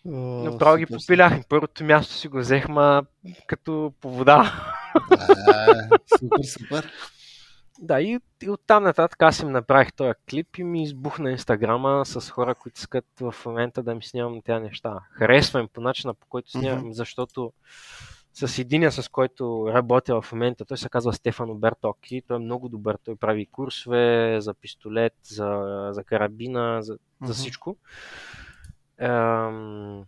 Направо ги супер, попиляхме. Първото място си го взехма като по вода. Е, Супер, супер. Да, и, и оттам нататък аз им направих този клип и ми избухна инстаграма с хора, които искат в момента да ми снимам тези неща. Харесвам по начина по който снимам, Мгм. защото с единия, с който работя в момента, той се казва Стефано Бертоки, той е много добър, той прави курсове за пистолет, за, за карабина, за, Мгм. за всичко. Ем,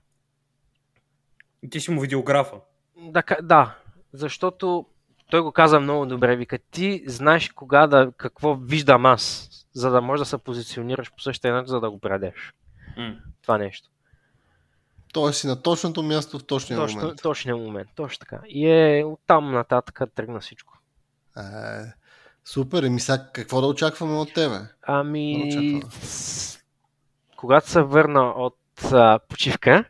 ти си му видеографа. Да, да, защото той го каза много добре. Вика, ти знаеш кога да, какво виждам аз, за да можеш да се позиционираш по същия начин, за да го предеш. М. Това нещо. Тоест си на точното място в точния Точно, момент. точния момент, точно така. И е оттам нататък тръгна всичко. Е, супер, еми сега какво да очакваме от тебе? Ами, когато се върна от а, почивка,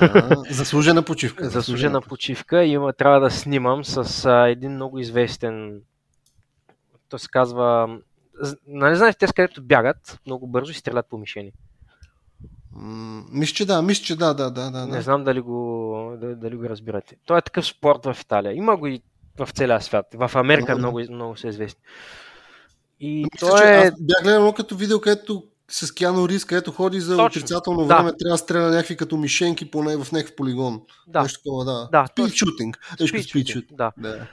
А, заслужена почивка. заслужена почивка, има, трябва да снимам с а, един много известен, то се казва, нали знаеш, те където бягат много бързо и стрелят по мишени. М, Мисля, че да, мисля, че да, да, да, да. Не знам дали го, да- дали го разбирате. Той е такъв спорт в Италия. Има го и в целия свят. В Америка Мгм. много, много са известни. И Мисля, той е... аз бях гледал като видео, където с Киано Рис, където ходи за Точно. отрицателно Да. време, трябва да стреля някакви като мишенки поне в някакъв полигон. Да, Нещо такова, да. Да, Спид точно. шутинг. Нещо speed спид shooting, шутинг. Да. Да.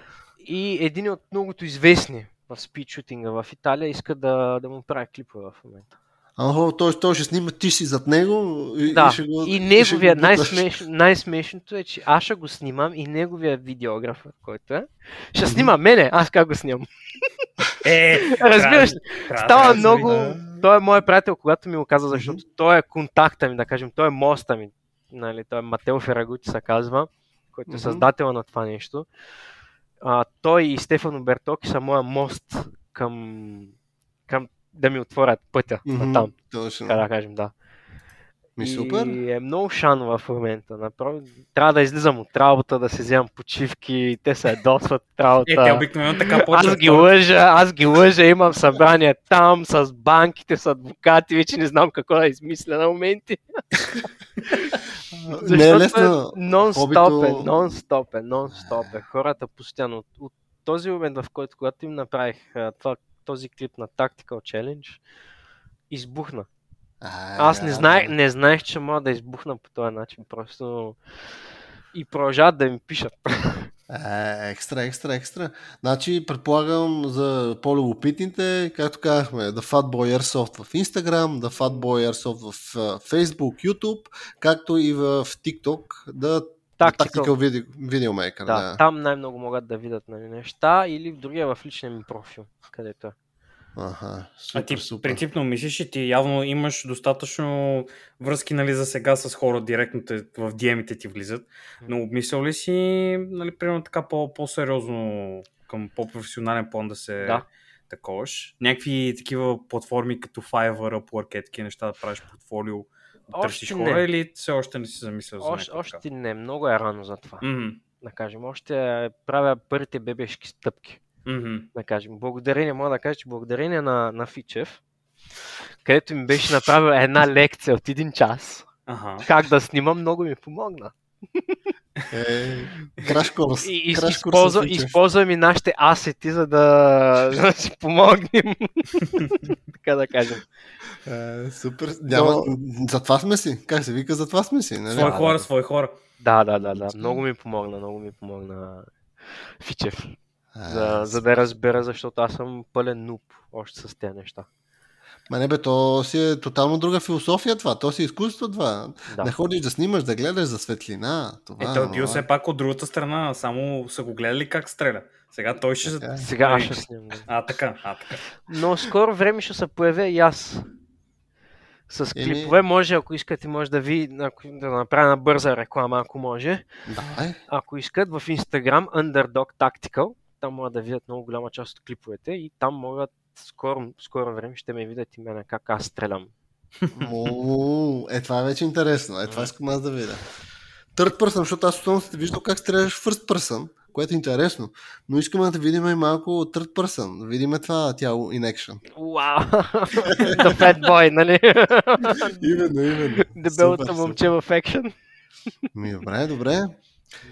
И един от многото известни в спидшутинга в Италия иска да, да му прави клипове в момента. Ага, той, той ще снима ти си зад него и, Да, и ще го и неговия най-смеш, най-смешното е, че аз ще го снимам и неговия видеограф, който е, ще снима мене, аз как го снимам. Е, Разбираш, става да много... види. Той е мой приятел, когато ми го каза, защото той е контакта ми, да кажем, той е моста ми. Нали, той е Матео Ферагути се казва, който е създател на това нещо. А, той и Стефано Бертоки са моя мост към, към да ми отворят пътя Мгм, на там, Точно. така да кажем, да. Ми супер. И е много шан в момента. Направо, трябва да излизам от работа, да си вземам почивки, те се ядосват от работа. Е, те обикновено така почват. Аз ги лъжа, аз ги лъжа, имам събрание там с банките, с адвокати, вече не знам какво да измисля на моменти. Не е Защото лесно. нон-стоп е, нон-стоп е, нон-стоп е. Хората постоянно. От, от този момент, в който, когато им направих това, този клип на Tactical Challenge, избухна. А, Аз не да, знаех, да. не знаех, че мога да избухна по този начин. Просто и продължават да ми пишат. Е, екстра, екстра, екстра. Значи, предполагам за по-любопитните, както казахме, The Fatboy Airsoft в Instagram, The Fatboy Airsoft в Facebook, YouTube, както и в TikTok, Tactical. Tactical Video, Videomaker. Да, Да. там най-много могат да видят нали, неща или в другия в личния ми профил, където е. Аха, супер, А ти супер. принципно мислиш, че ти явно имаш достатъчно връзки нали, за сега с хора, директно те, в DM-ите ти влизат, но обмислял ли си, нали, примерно така по- по-сериозно към по-професионален план да се Да. таковаш? Някакви такива платформи като Fiverr, Upwork, е, такива неща да правиш портфолио, да търсиш не. хора или все още не си замислял за Още, още не, много е рано за това. Мгм, Да кажем, още правя първите бебешки стъпки. Мгм. Да кажем, благодарение, мога да кажа, че благодарение на, на Фичев, където ми беше направил една лекция от един час, Ага. как да снимам, много ми помогна. Е, краш курс. И, и краш курс използва, използвам и нашите асети, за да, за да си помогнем. така да кажем. Е, супер. Няма... Но- Затова сме си. Как се вика, затова сме си. Нали? Свои хора, да. свои хора. Да, да, да, да. Много ми помогна, много ми помогна Фичев. Е, За, за да разбера, защото аз съм пълен нуп още с тези неща. Ма не бе, то си е тотално друга философия това. То си е изкуство това. Да. Не ходиш да снимаш, да гледаш за светлина. Това, Е, той е бил все пак от другата страна, само са го гледали как стреля. Сега той ще... Така е. Сега аз ще снимам. да. А, така, а, така. Но скоро време ще се появя и аз. С Еми- клипове може, ако искате, може да ви ако, да направя на бърза реклама, ако може. Давай. Ако искат в Instagram Underdog Tactical, там могат да видят много голяма част от клиповете и там могат скоро, скоро време ще ме видят и мене как аз стрелям. О, е, това е вече интересно. Е, това искам аз да видя. Third person, защото аз основно сте виждал как стреляш first person, което е интересно. Но искаме да видим и малко third person. Да видим това тяло in action. Вау! The fat boy, нали? Именно, именно. Дебелото момче в екшен. Ми, добре, добре.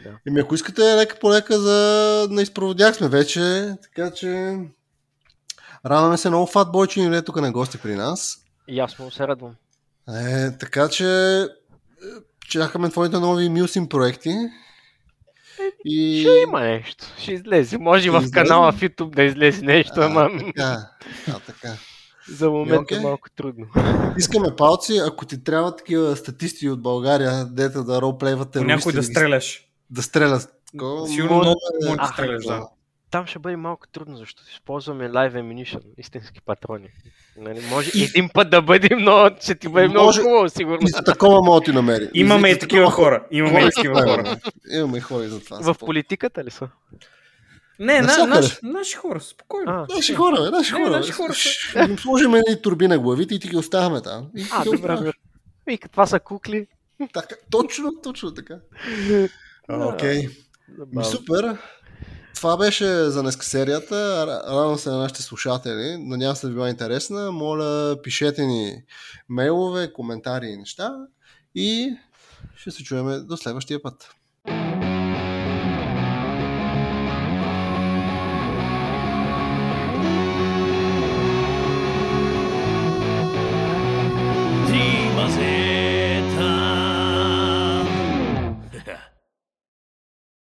Да. Еми, ако искате лека по лека за... на изпроводях сме вече, така че... Радваме се много фатбой, че ни е тук на гости при нас. И аз много се радвам. Е, така че е, чакаме твоите нови мюсин проекти. И... Ще има нещо. Ще излезе. Може и в излезе. канала в YouTube да излезе нещо, А, ама така, а, така. За момента е малко трудно. Искаме палци, ако ти трябва такива статисти от България, дето да ролплейват По някой да стреляш. Да стрелят. Сигурно много да- може да А, стреляш, да. Там ще бъде малко трудно, защото използваме live ammunition, истински патрони. Нали, може един път да бъдем, но ще ти бъде много Може- хубаво, сигурно. И за такова мога ти намери. Имаме и такива хора. Имаме и такива хора. Имаме и хора и за това. В политиката ли са? Не, на, Навсякъде. наши, наши хора, спокойно. А, Наши хора, бе, наши Не, хора. наши хора са- Ще им сложим едни турби на главите и ти ги оставяме там. И а добре, добре. Това са кукли. Така, точно, точно така. Окей. Забавно. супер. Това беше за днес серията. Ра- Радвам се на нашите слушатели. Надявам се да ви била интересна. Моля, пишете ни мейлове, коментари и неща. И ще се чуем до следващия път.